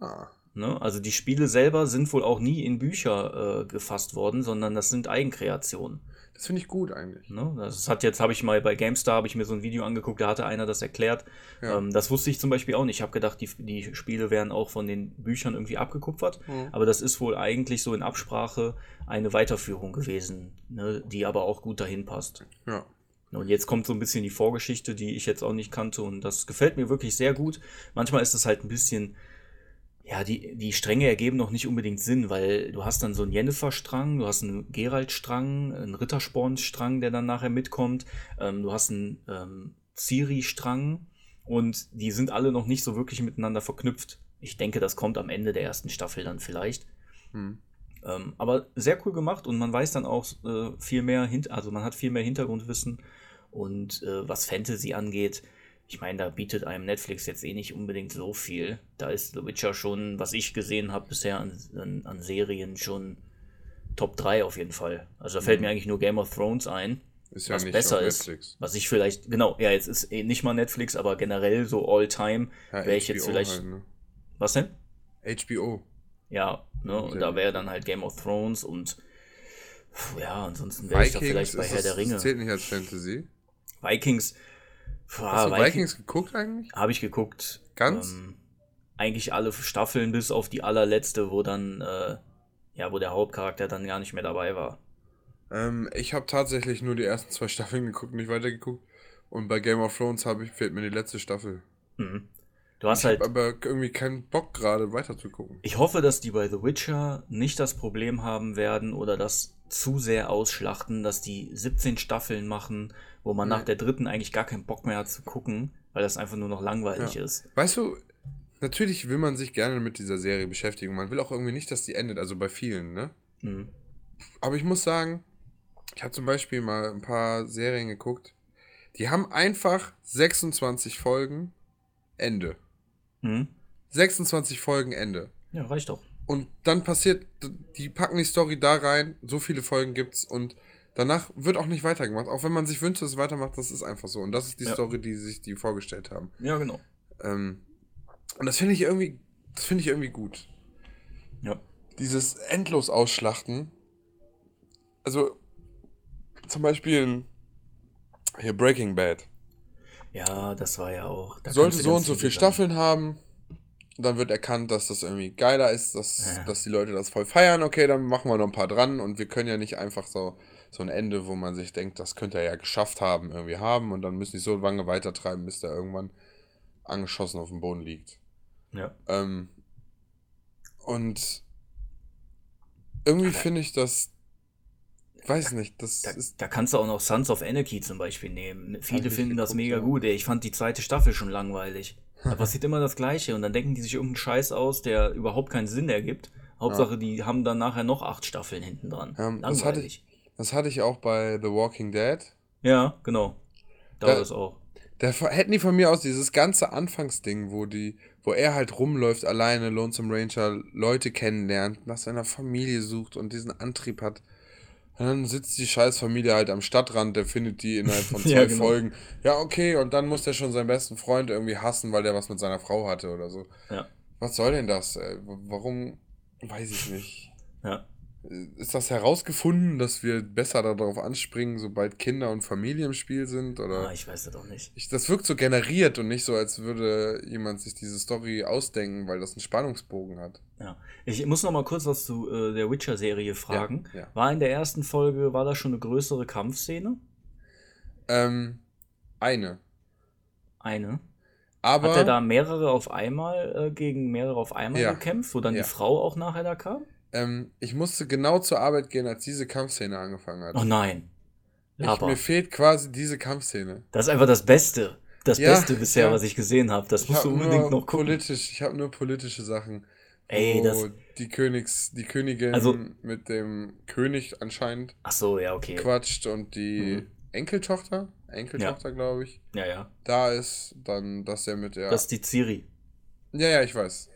Ah, Ne? Also die Spiele selber sind wohl auch nie in Bücher äh, gefasst worden, sondern das sind Eigenkreationen. das finde ich gut eigentlich. Ne? Das hat jetzt, habe ich mal bei GameStar, habe ich mir so ein Video angeguckt, da hatte einer das erklärt. Ja. Ähm, das wusste ich zum Beispiel auch nicht. Ich habe gedacht, die, die Spiele wären auch von den Büchern irgendwie abgekupfert. Mhm. Aber das ist wohl eigentlich so in Absprache eine Weiterführung gewesen, ne? die aber auch gut dahin passt. Ja. Und jetzt kommt so ein bisschen die Vorgeschichte, die ich jetzt auch nicht kannte und das gefällt mir wirklich sehr gut. Manchmal ist es halt ein bisschen, ja, die, die Stränge ergeben noch nicht unbedingt Sinn, weil du hast dann so einen Jennifer-Strang, du hast einen Geralt-Strang, einen Rittersporn-Strang, der dann nachher mitkommt, ähm, du hast einen ähm, Ciri-Strang und die sind alle noch nicht so wirklich miteinander verknüpft. Ich denke, das kommt am Ende der ersten Staffel dann vielleicht. Hm. Ähm, aber sehr cool gemacht und man weiß dann auch äh, viel mehr, hint also man hat viel mehr Hintergrundwissen und äh, was Fantasy angeht, ich meine, da bietet einem Netflix jetzt eh nicht unbedingt so viel. Da ist The Witcher schon, was ich gesehen habe bisher an, an, an Serien, schon Top 3 auf jeden Fall. Also da fällt Mhm. mir eigentlich nur Game of Thrones ein, Ist ja was nicht besser ist. Netflix. Was ich vielleicht, genau, ja, jetzt ist eh nicht mal Netflix, aber generell so All-Time, Ja, wäre ich jetzt vielleicht. Halt, ne? Was denn? HBO. Ja, ne, und da wäre dann halt Game of Thrones und ja, ansonsten wäre ich da vielleicht bei Herr das, der Ringe. Das zählt nicht als Fantasy. Vikings, pf, Hast du Viking- Vikings geguckt eigentlich? habe ich geguckt. Ganz? Ähm, eigentlich alle Staffeln bis auf die allerletzte, wo dann, äh, ja, wo der Hauptcharakter dann gar nicht mehr dabei war. Ähm, ich habe tatsächlich nur die ersten zwei Staffeln geguckt, nicht weitergeguckt. Und bei Game of Thrones habe ich, fehlt mir die letzte Staffel. Mhm. Du hast Ich halt, habe aber irgendwie keinen Bock gerade weiter zu gucken. ich hoffe, dass die bei The Witcher nicht das Problem haben werden oder das zu sehr ausschlachten, dass die 17 Staffeln machen, wo man Nee. nach der dritten eigentlich gar keinen Bock mehr hat zu gucken, weil das einfach nur noch langweilig Ja. ist. Weißt du, natürlich will man sich gerne mit dieser Serie beschäftigen. Man will auch irgendwie nicht, dass die endet, also bei vielen, ne? Mhm. Aber ich muss sagen, ich habe zum Beispiel mal ein paar Serien geguckt. Die haben einfach 26 Folgen, Ende. Hm? 26 Folgen Ende. Ja, reicht doch. Und dann passiert, die packen die Story da rein, so viele Folgen gibt's und danach wird auch nicht weitergemacht. Auch wenn man sich wünscht, dass es weitermacht, das ist einfach so. Und das ist die Ja. Story, die sich die vorgestellt haben. Ja, genau. Ähm, und das finde ich irgendwie, das finde ich irgendwie gut. Ja. Dieses endlos ausschlachten. Also, zum Beispiel hier Breaking Bad. Ja, das war ja auch. da Sollte so und so viel viele. Staffeln haben. Dann wird erkannt, dass das irgendwie geiler ist, dass, Ja. dass die Leute das voll feiern. Okay, dann machen wir noch ein paar dran und wir können ja nicht einfach so, so ein Ende, wo man sich denkt, das könnte er ja geschafft haben, irgendwie haben und dann müssen die so lange weitertreiben, bis der irgendwann angeschossen auf dem Boden liegt. Ja. Ähm, und irgendwie finde ich das, weiß nicht, das Da, ist, da kannst du auch noch Sons of Anarchy zum Beispiel nehmen. Viele finden das mega gut. Ey. Ich fand die zweite Staffel schon langweilig. Da passiert immer das Gleiche und dann denken die sich irgendeinen Scheiß aus, der überhaupt keinen Sinn ergibt. Hauptsache, die haben dann nachher noch acht Staffeln hinten dran. Ähm, das hatte langweilig. das hatte ich auch bei The Walking Dead. Ja, genau. Da Da- ist auch. Da hätten die von mir aus dieses ganze Anfangsding, wo die, wo er halt rumläuft, alleine, Lonesome Ranger, Leute kennenlernt, nach seiner Familie sucht und diesen Antrieb hat. Und dann sitzt die scheiß Familie halt am Stadtrand, der findet die innerhalb von zwei Ja, genau. Folgen. Ja, okay, und dann muss der schon seinen besten Freund irgendwie hassen, weil der was mit seiner Frau hatte oder so. Ja. Was soll denn das? Ey? Warum? Weiß ich nicht. Ja. Ist das herausgefunden, dass wir besser darauf anspringen, sobald Kinder und Familie im Spiel sind? Oder? Ah, ich weiß das doch nicht. Ich, das wirkt so generiert und nicht so, als würde jemand sich diese Story ausdenken, weil das einen Spannungsbogen hat. Ja. Ich muss noch mal kurz was zu äh, der Witcher-Serie fragen. Ja, ja. War in der ersten Folge, war da schon eine größere Kampfszene? Ähm, eine. Eine. Aber Hat er da mehrere auf einmal äh, gegen mehrere auf einmal Ja. gekämpft, wo dann die Frau auch nachher da kam? Ähm, ich musste genau zur Arbeit gehen, als diese Kampfszene angefangen hat. Oh nein. ich, mir fehlt quasi diese Kampfszene. Das ist einfach das Beste. Das Ja, Beste bisher, ja. was ich gesehen habe. Das Ich musst du habe unbedingt noch gucken. politisch, ich habe nur politische Sachen. Ey, wo das. die Königs, die Königin Also- mit dem König anscheinend Ach so, ja, okay. quatscht und die Mhm. Enkeltochter, Enkeltochter, glaube ich, Ja, ja. da ist, dann, dass er mit der. Das ist die Ciri. ja, ja, ich weiß.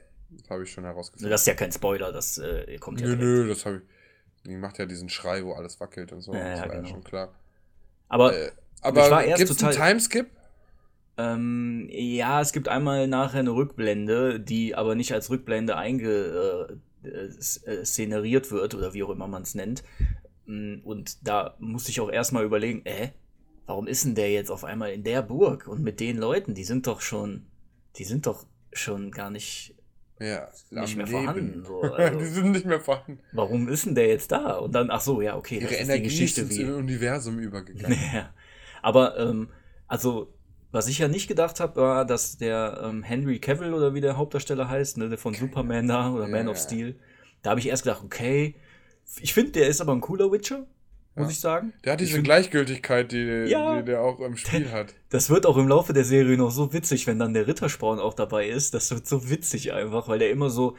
Habe ich schon herausgefunden. Das ist ja kein Spoiler, das äh, kommt ja. Nö, direkt. nö, das habe ich. Die macht ja diesen Schrei, wo alles wackelt und so. Ja, das ja, war ja genau. schon klar. Aber Äh, aber gibt es einen Timeskip? ähm, ja, es gibt einmal nachher eine Rückblende, die aber nicht als Rückblende einge äh, äh, äh, wird oder wie auch immer man es nennt. Mm, Und da musste ich auch erstmal überlegen, äh, warum ist denn der jetzt auf einmal in der Burg und mit den Leuten? Die sind doch schon, die sind doch schon gar nicht Ja, nicht mehr Leben. vorhanden. So. Also, die sind nicht mehr vorhanden. warum ist denn der jetzt da? Und dann, ach so, ja, okay, Ihre das ist die Geschichte ist ins wie. Universum übergegangen. Ja. Aber, ähm, also, was ich ja nicht gedacht habe, war, dass der ähm, Henry Cavill oder wie der Hauptdarsteller heißt, ne, der von Superman da oder Man Ja. of Steel, da habe ich erst gedacht, okay, ich finde, der ist aber ein cooler Witcher, muss Ja. ich sagen. Der hat diese find- Gleichgültigkeit, die, Ja. die der auch im Spiel hat. Das wird auch im Laufe der Serie noch so witzig, wenn dann der Rittersporn auch dabei ist. Das wird so witzig einfach, weil der immer so.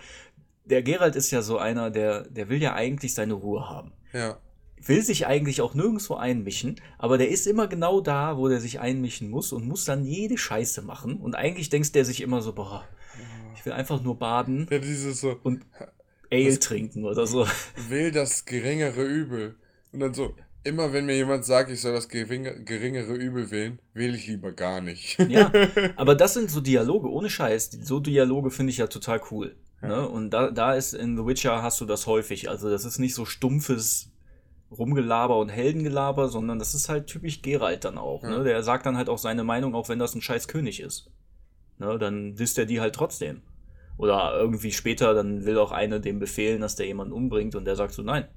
Der Geralt ist ja so einer, der, der will ja eigentlich seine Ruhe haben. Ja. Will sich eigentlich auch nirgendwo einmischen, aber der ist immer genau da, wo der sich einmischen muss und muss dann jede Scheiße machen. Und eigentlich denkst der sich immer so, boah, ich will einfach nur baden Ja, dieses so, und Ale trinken oder so. will das geringere Übel. Und dann so, immer wenn mir jemand sagt, ich soll das geringe, geringere Übel wählen, wähle ich lieber gar nicht. Ja, aber das sind so Dialoge, ohne Scheiß. So Dialoge finde ich ja total cool. Ja. Ne? Und da, da ist in The Witcher hast du das häufig. Also das ist nicht so stumpfes Rumgelaber und Heldengelaber, sondern das ist halt typisch Geralt dann auch. Ja. Ne? Der sagt dann halt auch seine Meinung, auch wenn das ein scheiß König ist. Ne? Dann disst er die halt trotzdem. Oder irgendwie später, dann will auch eine dem befehlen, dass der jemanden umbringt und der sagt so, nein,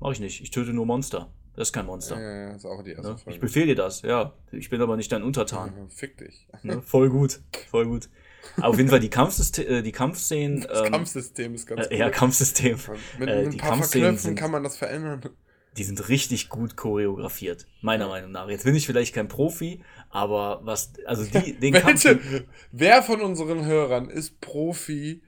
mach ich nicht, ich töte nur Monster. Das ist kein Monster. Ja, ja, ist auch die erste Ne? Folge. Ich befehle dir das, ja. Ich bin aber nicht dein Untertan. Ja, Fick dich. Ne? Voll gut, voll gut. Aber auf jeden Fall die, Kampfsyste äh, die Kampfszenen. Das ähm, Kampfsystem ist ganz äh, Ja, Kampfsystem. Mit, äh, mit ein paar Verknöpfen sind- kann man das verändern. Die sind richtig gut choreografiert, meiner Meinung nach. Jetzt bin ich vielleicht kein Profi, aber was, also die, den Kampf. Welche, wer von unseren Hörern ist Profi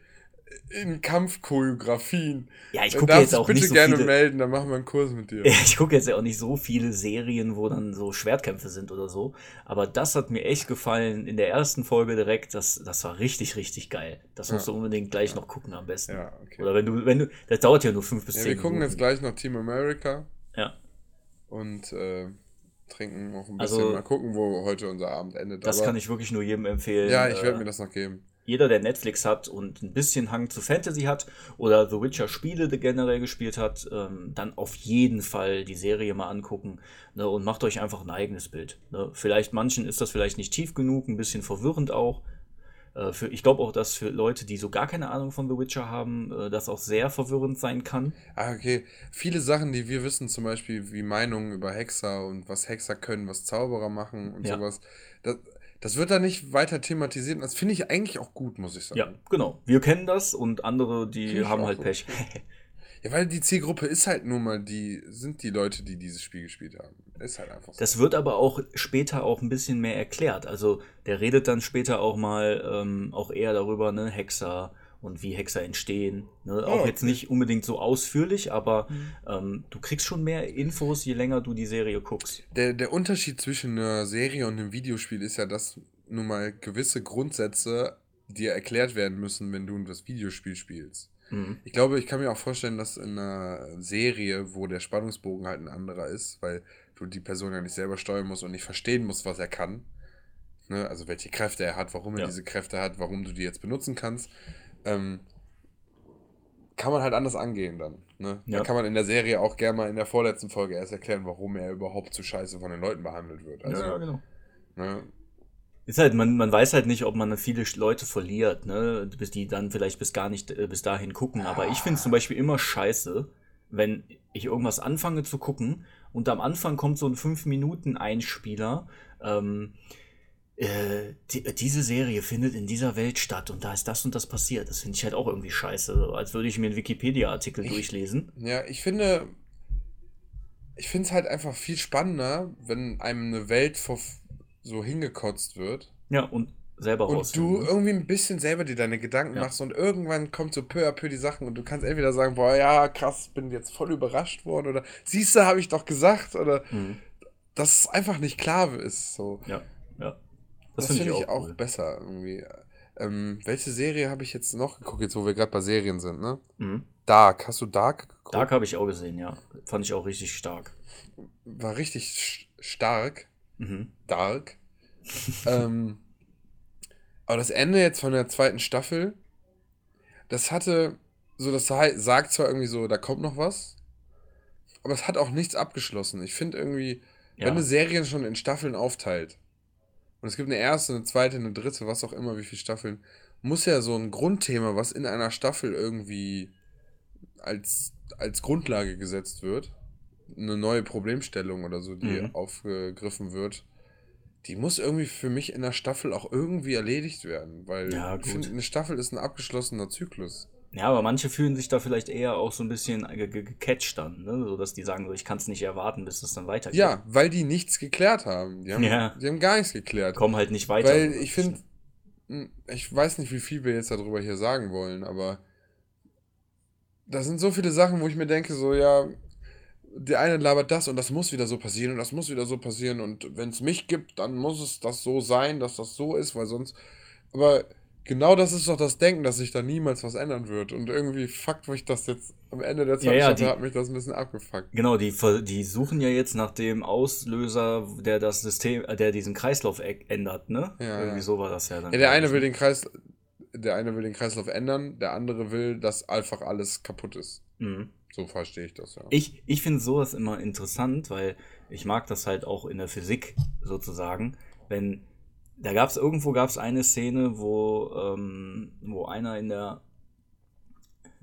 in Kampfchoreografien. Ja, ich gucke jetzt auch bitte nicht so gerne viele. melden, dann machen wir einen Kurs mit dir. Ich gucke jetzt ja auch nicht so viele Serien, wo dann so Schwertkämpfe sind oder so. Aber das hat mir echt gefallen in der ersten Folge direkt. Das, das war richtig, richtig geil. Das musst Ja. du unbedingt gleich noch gucken am besten. Ja, okay. Oder wenn du, wenn du, das dauert ja nur fünf bis Ja, zehn wir gucken Minuten. jetzt gleich noch Team America Ja, und äh, trinken noch ein bisschen. Also- Mal gucken, wo heute unser Abend endet. das aber- kann ich wirklich nur jedem empfehlen. Ja, ich werde Äh, mir das noch geben. Jeder, der Netflix hat und ein bisschen Hang zu Fantasy hat oder The Witcher Spiele generell gespielt hat, ähm, dann auf jeden Fall die Serie mal angucken ne, und macht euch einfach ein eigenes Bild. Ne. Vielleicht manchen ist das vielleicht nicht tief genug, ein bisschen verwirrend auch. Äh, für, ich glaube auch, dass für Leute, die so gar keine Ahnung von The Witcher haben, äh, das auch sehr verwirrend sein kann. Ah, okay. Viele Sachen, die wir wissen, zum Beispiel wie Meinungen über Hexer und was Hexer können, was Zauberer machen und Ja. sowas, das, das wird da nicht weiter thematisiert. und Das finde ich eigentlich auch gut, muss ich sagen. Ja, genau. Wir kennen das und andere, die haben halt. Pech. Ja, weil die Zielgruppe ist halt nun mal die, sind die Leute, die dieses Spiel gespielt haben. Ist halt einfach so. Das wird aber auch später auch ein bisschen mehr erklärt. Also der redet dann später auch mal ähm, auch eher darüber, ne, Hexer und wie Hexer entstehen. Ne? Auch Oh, jetzt nicht unbedingt so ausführlich, aber ähm, du kriegst schon mehr Infos, je länger du die Serie guckst. Der, der Unterschied zwischen einer Serie und einem Videospiel ist ja, dass nun mal gewisse Grundsätze dir erklärt werden müssen, wenn du das Videospiel spielst. Mhm. Ich glaube, ich kann mir auch vorstellen, dass in einer Serie, wo der Spannungsbogen halt ein anderer ist, weil du die Person ja nicht selber steuern musst und nicht verstehen musst, was er kann. Ne? Also welche Kräfte er hat, warum er Ja. diese Kräfte hat, warum du die jetzt benutzen kannst. Ähm, kann man halt anders angehen dann. Ne? Ja. Da kann man in der Serie auch gerne mal in der vorletzten Folge erst erklären, warum er überhaupt so scheiße von den Leuten behandelt wird. Also, ja, genau. ne? Ist halt, man, man weiß halt nicht, ob man viele Leute verliert, ne? Bis die dann vielleicht bis gar nicht äh, bis dahin gucken. Aber ich finde es zum Beispiel immer scheiße, wenn ich irgendwas anfange zu gucken und am Anfang kommt so ein 5-Minuten-Einspieler. Ähm, äh, die, diese Serie findet in dieser Welt statt und da ist das und das passiert. Das finde ich halt auch irgendwie scheiße. So, als würde ich mir einen Wikipedia-Artikel durchlesen. Ja, ich finde, ich finde es halt einfach viel spannender, wenn einem eine Welt vor, so hingekotzt wird Ja, und selber und rausfinden, du ne? irgendwie ein bisschen selber dir deine Gedanken Ja. machst und irgendwann kommt so peu à peu die Sachen und du kannst entweder sagen, boah, ja, krass, bin jetzt voll überrascht worden oder siehst du, habe ich doch gesagt oder Mhm. dass es einfach nicht klar ist. So. Ja, ja. Das, find finde ich auch cool. besser irgendwie. Ähm, welche Serie habe ich jetzt noch geguckt, jetzt wo wir gerade bei Serien sind, ne? Mhm. Dark. Hast du Dark geguckt? Dark habe ich auch gesehen, ja. Fand ich auch richtig stark. War richtig stark. Mhm. Dark. ähm, aber das Ende jetzt von der zweiten Staffel, das hatte, so das sa- sagt zwar irgendwie so, da kommt noch was, aber es hat auch nichts abgeschlossen. Ich finde irgendwie, Ja. wenn eine Serie schon in Staffeln aufteilt, und es gibt eine erste, eine zweite, eine dritte, was auch immer, wie viele Staffeln, muss ja so ein Grundthema, was in einer Staffel irgendwie als, als Grundlage gesetzt wird, eine neue Problemstellung oder so, die Mhm. aufgegriffen wird, die muss irgendwie für mich in der Staffel auch irgendwie erledigt werden, weil Ja, ich finde, eine Staffel ist ein abgeschlossener Zyklus. Ja, aber manche fühlen sich da vielleicht eher auch so ein bisschen ge- ge- gecatcht dann, ne? So dass die sagen, so, ich kann es nicht erwarten, bis es dann weitergeht. Ja, weil die nichts geklärt haben. Die haben, Ja. die haben gar nichts geklärt. Kommen halt nicht weiter. Weil ich finde, ich weiß nicht, wie viel wir jetzt darüber hier sagen wollen, aber da sind so viele Sachen, wo ich mir denke, so, ja, der eine labert das und das muss wieder so passieren und das muss wieder so passieren und wenn es mich gibt, dann muss es das so sein, dass das so ist, weil sonst. Aber genau das ist doch das Denken, dass sich da niemals was ändern wird und irgendwie fuckt mich das jetzt am Ende der zweiten Ja, ja, die- hat mich das ein bisschen abgefuckt. Genau, die, die suchen ja jetzt nach dem Auslöser, der das System, äh, der diesen Kreislauf ä- ändert, ne? Ja, Irgendwie ja. so war das ja dann. Ja, der eine glaub will den Kreis, der eine will den Kreislauf ändern, der andere will, dass einfach alles kaputt ist. ne? Mhm. So verstehe ich das, ja. Ich, ich finde sowas immer interessant, weil ich mag das halt auch in der Physik sozusagen. Wenn da gab es irgendwo gab es eine Szene, wo, ähm, wo einer in der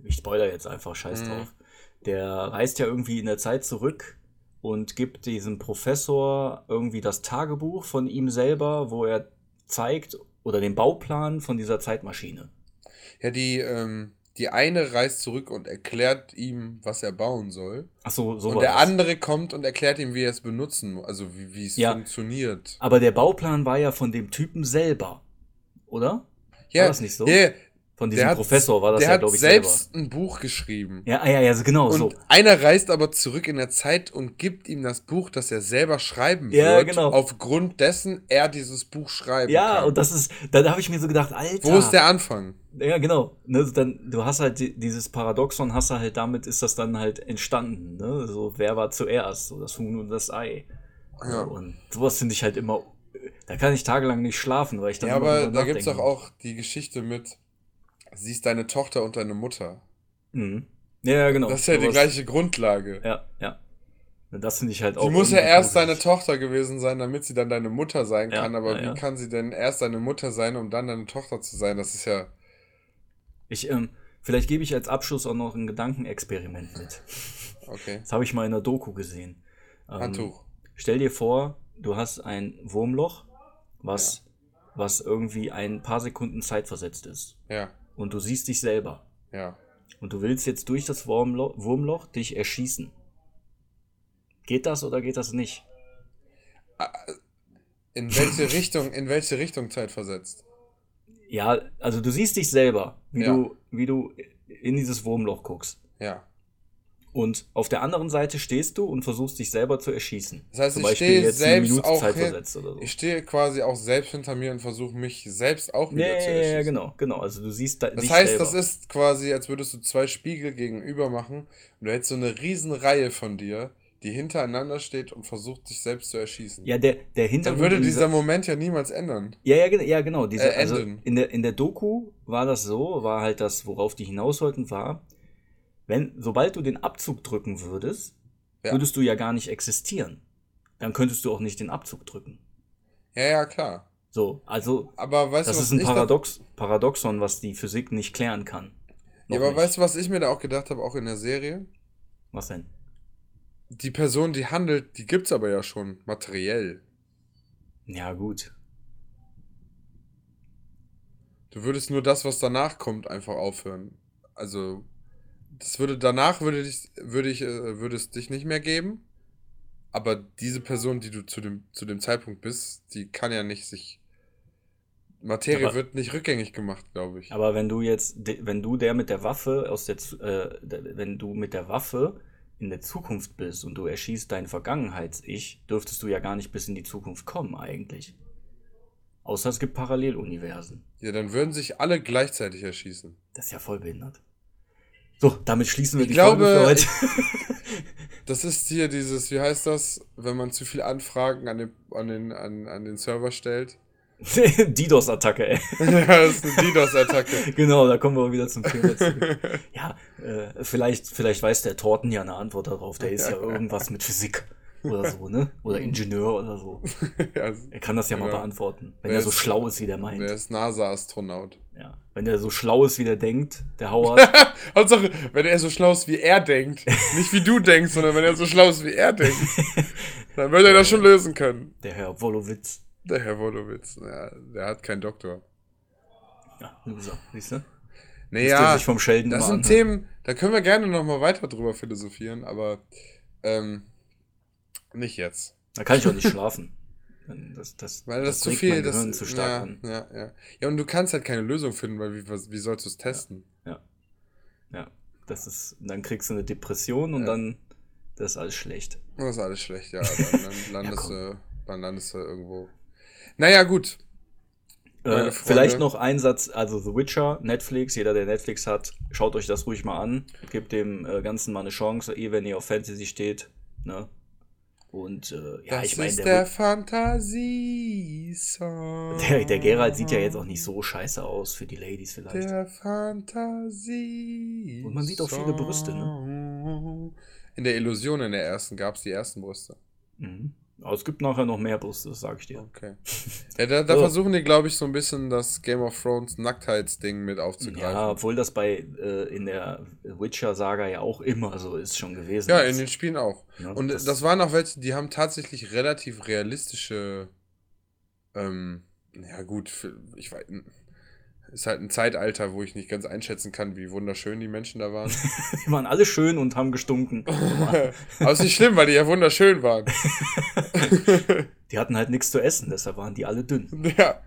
ich spoiler jetzt einfach, scheiß Mhm. drauf. Der reist ja irgendwie in der Zeit zurück und gibt diesem Professor irgendwie das Tagebuch von ihm selber, wo er zeigt oder den Bauplan von dieser Zeitmaschine. Ja, die, ähm, die eine reist zurück und erklärt ihm, was er bauen soll. Ach so, so und war der andere kommt und erklärt ihm, wie er es benutzen muss, also wie, wie es Ja. funktioniert. Aber der Bauplan war ja von dem Typen selber, oder? Ja, das nicht so? ja, Von diesem hat, Professor war das ja, glaube ich, selber. selbst ein Buch geschrieben. Ja, ja, ja, so genau Und so. einer reist aber zurück in der Zeit und gibt ihm das Buch, das er selber schreiben Ja, wird, genau. aufgrund dessen er dieses Buch schreiben Ja, kann. und das ist, da habe ich mir so gedacht, Alter. Wo ist der Anfang? Ja, genau. Ne, dann, du hast halt die, dieses Paradoxon, hast du halt damit ist das dann halt entstanden. Ne? So, wer war zuerst? So das Huhn und das Ei. Ja. Und sowas finde ich halt immer. Da kann ich tagelang nicht schlafen, weil ich dann Ja, immer aber da gibt's doch nachdenke. auch die Geschichte mit, sie ist deine Tochter und deine Mutter. Mhm. Ja, ja, genau. Das ist ja die Sowas- gleiche Grundlage. Ja, ja. Das finde ich halt auch. Sie muss ja erst deine Tochter gewesen sein, damit sie dann deine Mutter sein Ja, kann. Aber ja, wie ja. kann sie denn erst deine Mutter sein, um dann deine Tochter zu sein? Das ist ja. Ich, ähm, vielleicht gebe ich als Abschluss auch noch ein Gedankenexperiment mit. Okay. Das habe ich mal in einer Doku gesehen. Ähm, Handtuch. Stell dir vor, du hast ein Wurmloch, was, was irgendwie ein paar Sekunden Zeit versetzt ist. Ja, Und du siehst dich selber. ja. Und du willst jetzt durch das Wurmloch, Wurmloch dich erschießen. Geht das oder geht das nicht? In welche Richtung, in welche Richtung Zeit versetzt? Ja, also du siehst dich selber, wie, Ja. du, wie du in dieses Wurmloch guckst. Ja. Und auf der anderen Seite stehst du und versuchst dich selber zu erschießen. Das heißt, Zum ich Beispiel stehe selbst auch hin, so. Ich stehe quasi auch selbst hinter mir und versuche mich selbst auch wieder ja, zu erschießen. ja, genau, genau. Also du siehst da Das heißt, selber. das ist quasi, als würdest du zwei Spiegel gegenüber machen und du hättest so eine riesen Reihe von dir, die hintereinander steht und versucht, sich selbst zu erschießen. ja, der, der Dann Hintergrund würde in dieser Moment ja niemals ändern. Ja, ja, ja genau. Diese, Äh, also in, der, in der Doku war das so, war halt das, worauf die hinaus wollten, war, wenn, sobald du den Abzug drücken würdest, Ja. würdest du ja gar nicht existieren. Dann könntest du auch nicht den Abzug drücken. Ja, ja, klar. So, also, Aber weißt das du, ist ein Paradox, Paradoxon, was die Physik nicht klären kann. Noch Ja, aber nicht. weißt du, was ich mir da auch gedacht habe, auch in der Serie? Was denn? Die Person, die handelt, die gibt's aber ja schon materiell. Ja, gut. Du würdest nur das, was danach kommt, einfach aufhören. Also, das würde danach würde dich, würde ich, äh, würde es dich nicht mehr geben. Aber diese Person, die du zu dem, zu dem Zeitpunkt bist, die kann ja nicht sich. Materie Aber- wird nicht rückgängig gemacht, glaube ich. Aber wenn du jetzt, wenn du der mit der Waffe aus der, äh, wenn du mit der Waffe in der Zukunft bist und du erschießt dein Vergangenheits-Ich, dürftest du ja gar nicht bis in die Zukunft kommen eigentlich. Außer es gibt Paralleluniversen. Ja, dann würden sich alle gleichzeitig erschießen. Das ist ja voll behindert. So, damit schließen wir Ich die glaube, Folge Das ist hier dieses, wie heißt das, wenn man zu viele Anfragen an den, an den, an, an den Server stellt? für heute. DDoS-Attacke, ey. ja, das ist eine DDoS-Attacke. Genau, da kommen wir wieder zum Thema zurück. Ja, äh, vielleicht, vielleicht weiß der Torten ja eine Antwort darauf. Der ist ja irgendwas mit Physik oder so, ne? Oder Ingenieur oder so. ja, Er kann das ja mal Genau. beantworten, wenn er so ist- schlau ist, wie der meint. der ist NASA-Astronaut. Ja. Wenn er so schlau ist, wie der denkt, der Howard. Hauptsache, wenn er so schlau ist, wie er denkt. Nicht wie du denkst, sondern wenn er so schlau ist, wie er denkt. Dann wird er das schon lösen können. der Herr Wolowitz. Der Herr Wolowitz, ja, der hat keinen Doktor. Ja, Loser, siehst du? Naja, sich vom Sheldon das sind. Themen, da können wir gerne nochmal weiter drüber philosophieren, aber ähm, nicht jetzt. Da kann ich auch nicht schlafen. Das, das, Weil das, zu regt viel, das Gehirn zu stark ja, an. ja, ja. Ja, und du kannst halt keine Lösung finden, weil wie, was, wie sollst du es testen? Ja, das ist, dann kriegst du eine Depression und Ja. dann, das ist alles schlecht. Das ist alles schlecht, ja. Dann, dann, landest, komm. du, dann landest du irgendwo. Naja, gut. Äh, vielleicht noch ein Satz, also The Witcher, Netflix, jeder, der Netflix hat, schaut euch das ruhig mal an. Gebt dem äh, Ganzen mal eine Chance, eh wenn ihr auf Fantasy steht. Ne? Und äh, ja, das ich meine, ist der, der, Fantasie-Song. der, der Geralt sieht ja jetzt auch nicht so scheiße aus für die Ladies vielleicht. Der Fantasie. Und man sieht auch viele Brüste, ne? In der Illusion in der ersten gab es die ersten Brüste. Mhm. Aber es gibt nachher noch mehr Brüste, das sag ich dir. Okay. Ja, da, da So. versuchen die, glaube ich, so ein bisschen das Game of Thrones Nacktheitsding mit Ja, aufzugreifen. obwohl das bei äh, in der Witcher-Saga ja auch immer so ist schon gewesen. Ja, in den Spielen auch. Ja, Und das- das, waren auch welche, die haben tatsächlich relativ realistische. Ähm, ja, gut, ich weiß. Ist halt ein Zeitalter, wo ich nicht ganz einschätzen kann, wie wunderschön die Menschen da waren. Die waren alle schön und haben gestunken. Aber ist nicht schlimm, weil die ja wunderschön waren. Die hatten halt nichts zu essen, deshalb waren die alle dünn. ja.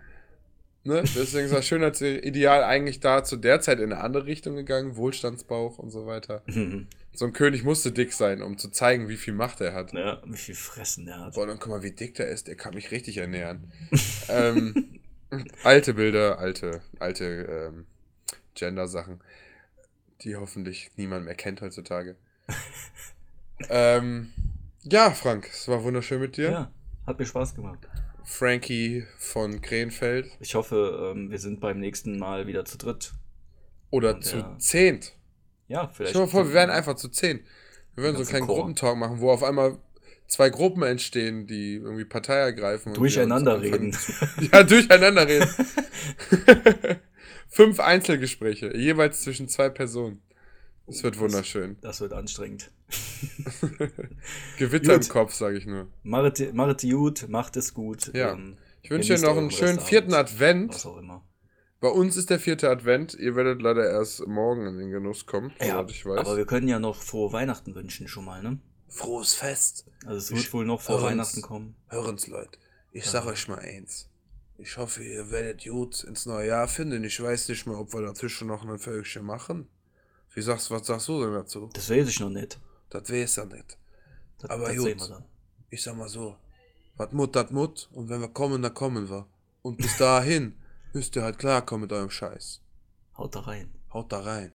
Ne? Deswegen ist das Schönheitsideal eigentlich da zu der Zeit in eine andere Richtung gegangen, Wohlstandsbauch und so weiter. So ein König musste dick sein, um zu zeigen, wie viel Macht er hat. ja, wie viel Fressen der hat. Boah, dann guck mal, wie dick der ist, der kann mich richtig ernähren. ähm, alte Bilder, alte, alte ähm, Gender-Sachen, die hoffentlich niemand mehr kennt heutzutage. ähm, ja, Frank, es war wunderschön mit dir. Ja, hat mir Spaß gemacht. Frankie von Krenfeld. Ich hoffe, ähm, wir sind beim nächsten Mal wieder zu dritt. Oder Und zu ja. zehnt. Ja, vielleicht. Stell dir mal vor, wir wären einfach zu zehn. Wir würden so einen kleinen Chor. Gruppentalk machen, wo auf einmal zwei Gruppen entstehen, die irgendwie Partei ergreifen. durcheinander reden. Ja, durcheinander reden. Fünf Einzelgespräche, jeweils zwischen zwei Personen. Das wird wunderschön. Das wird anstrengend. Gewitter Gut. im Kopf, sage ich nur. Macht macht gut, macht es gut. Ja. ähm, Ich wünsche dir noch einen schönen vierten Advent. Was auch immer. Bei uns ist der vierte Advent. Ihr werdet leider erst morgen in den Genuss kommen, Ja, ich weiß. aber wir können ja noch frohe Weihnachten wünschen schon mal, ne? Frohes Fest. Also es wird Ich- wohl noch vor Hör uns. Weihnachten kommen. Hören's, Leute. Ich sag euch mal eins. Ich hoffe, ihr werdet gut ins neue Jahr finden. Ich weiß nicht mehr, ob wir dazwischen noch ein Völkchen machen. Wie sagst, was sagst du denn dazu? Das weiß ich noch nicht. Das weiß er nicht. Das, Aber das gut. Ich sag mal so, was Mut, dat Mut. Und wenn wir kommen, dann kommen wir. Und bis dahin müsst ihr halt klarkommen mit eurem Scheiß. Haut da rein. Haut da rein.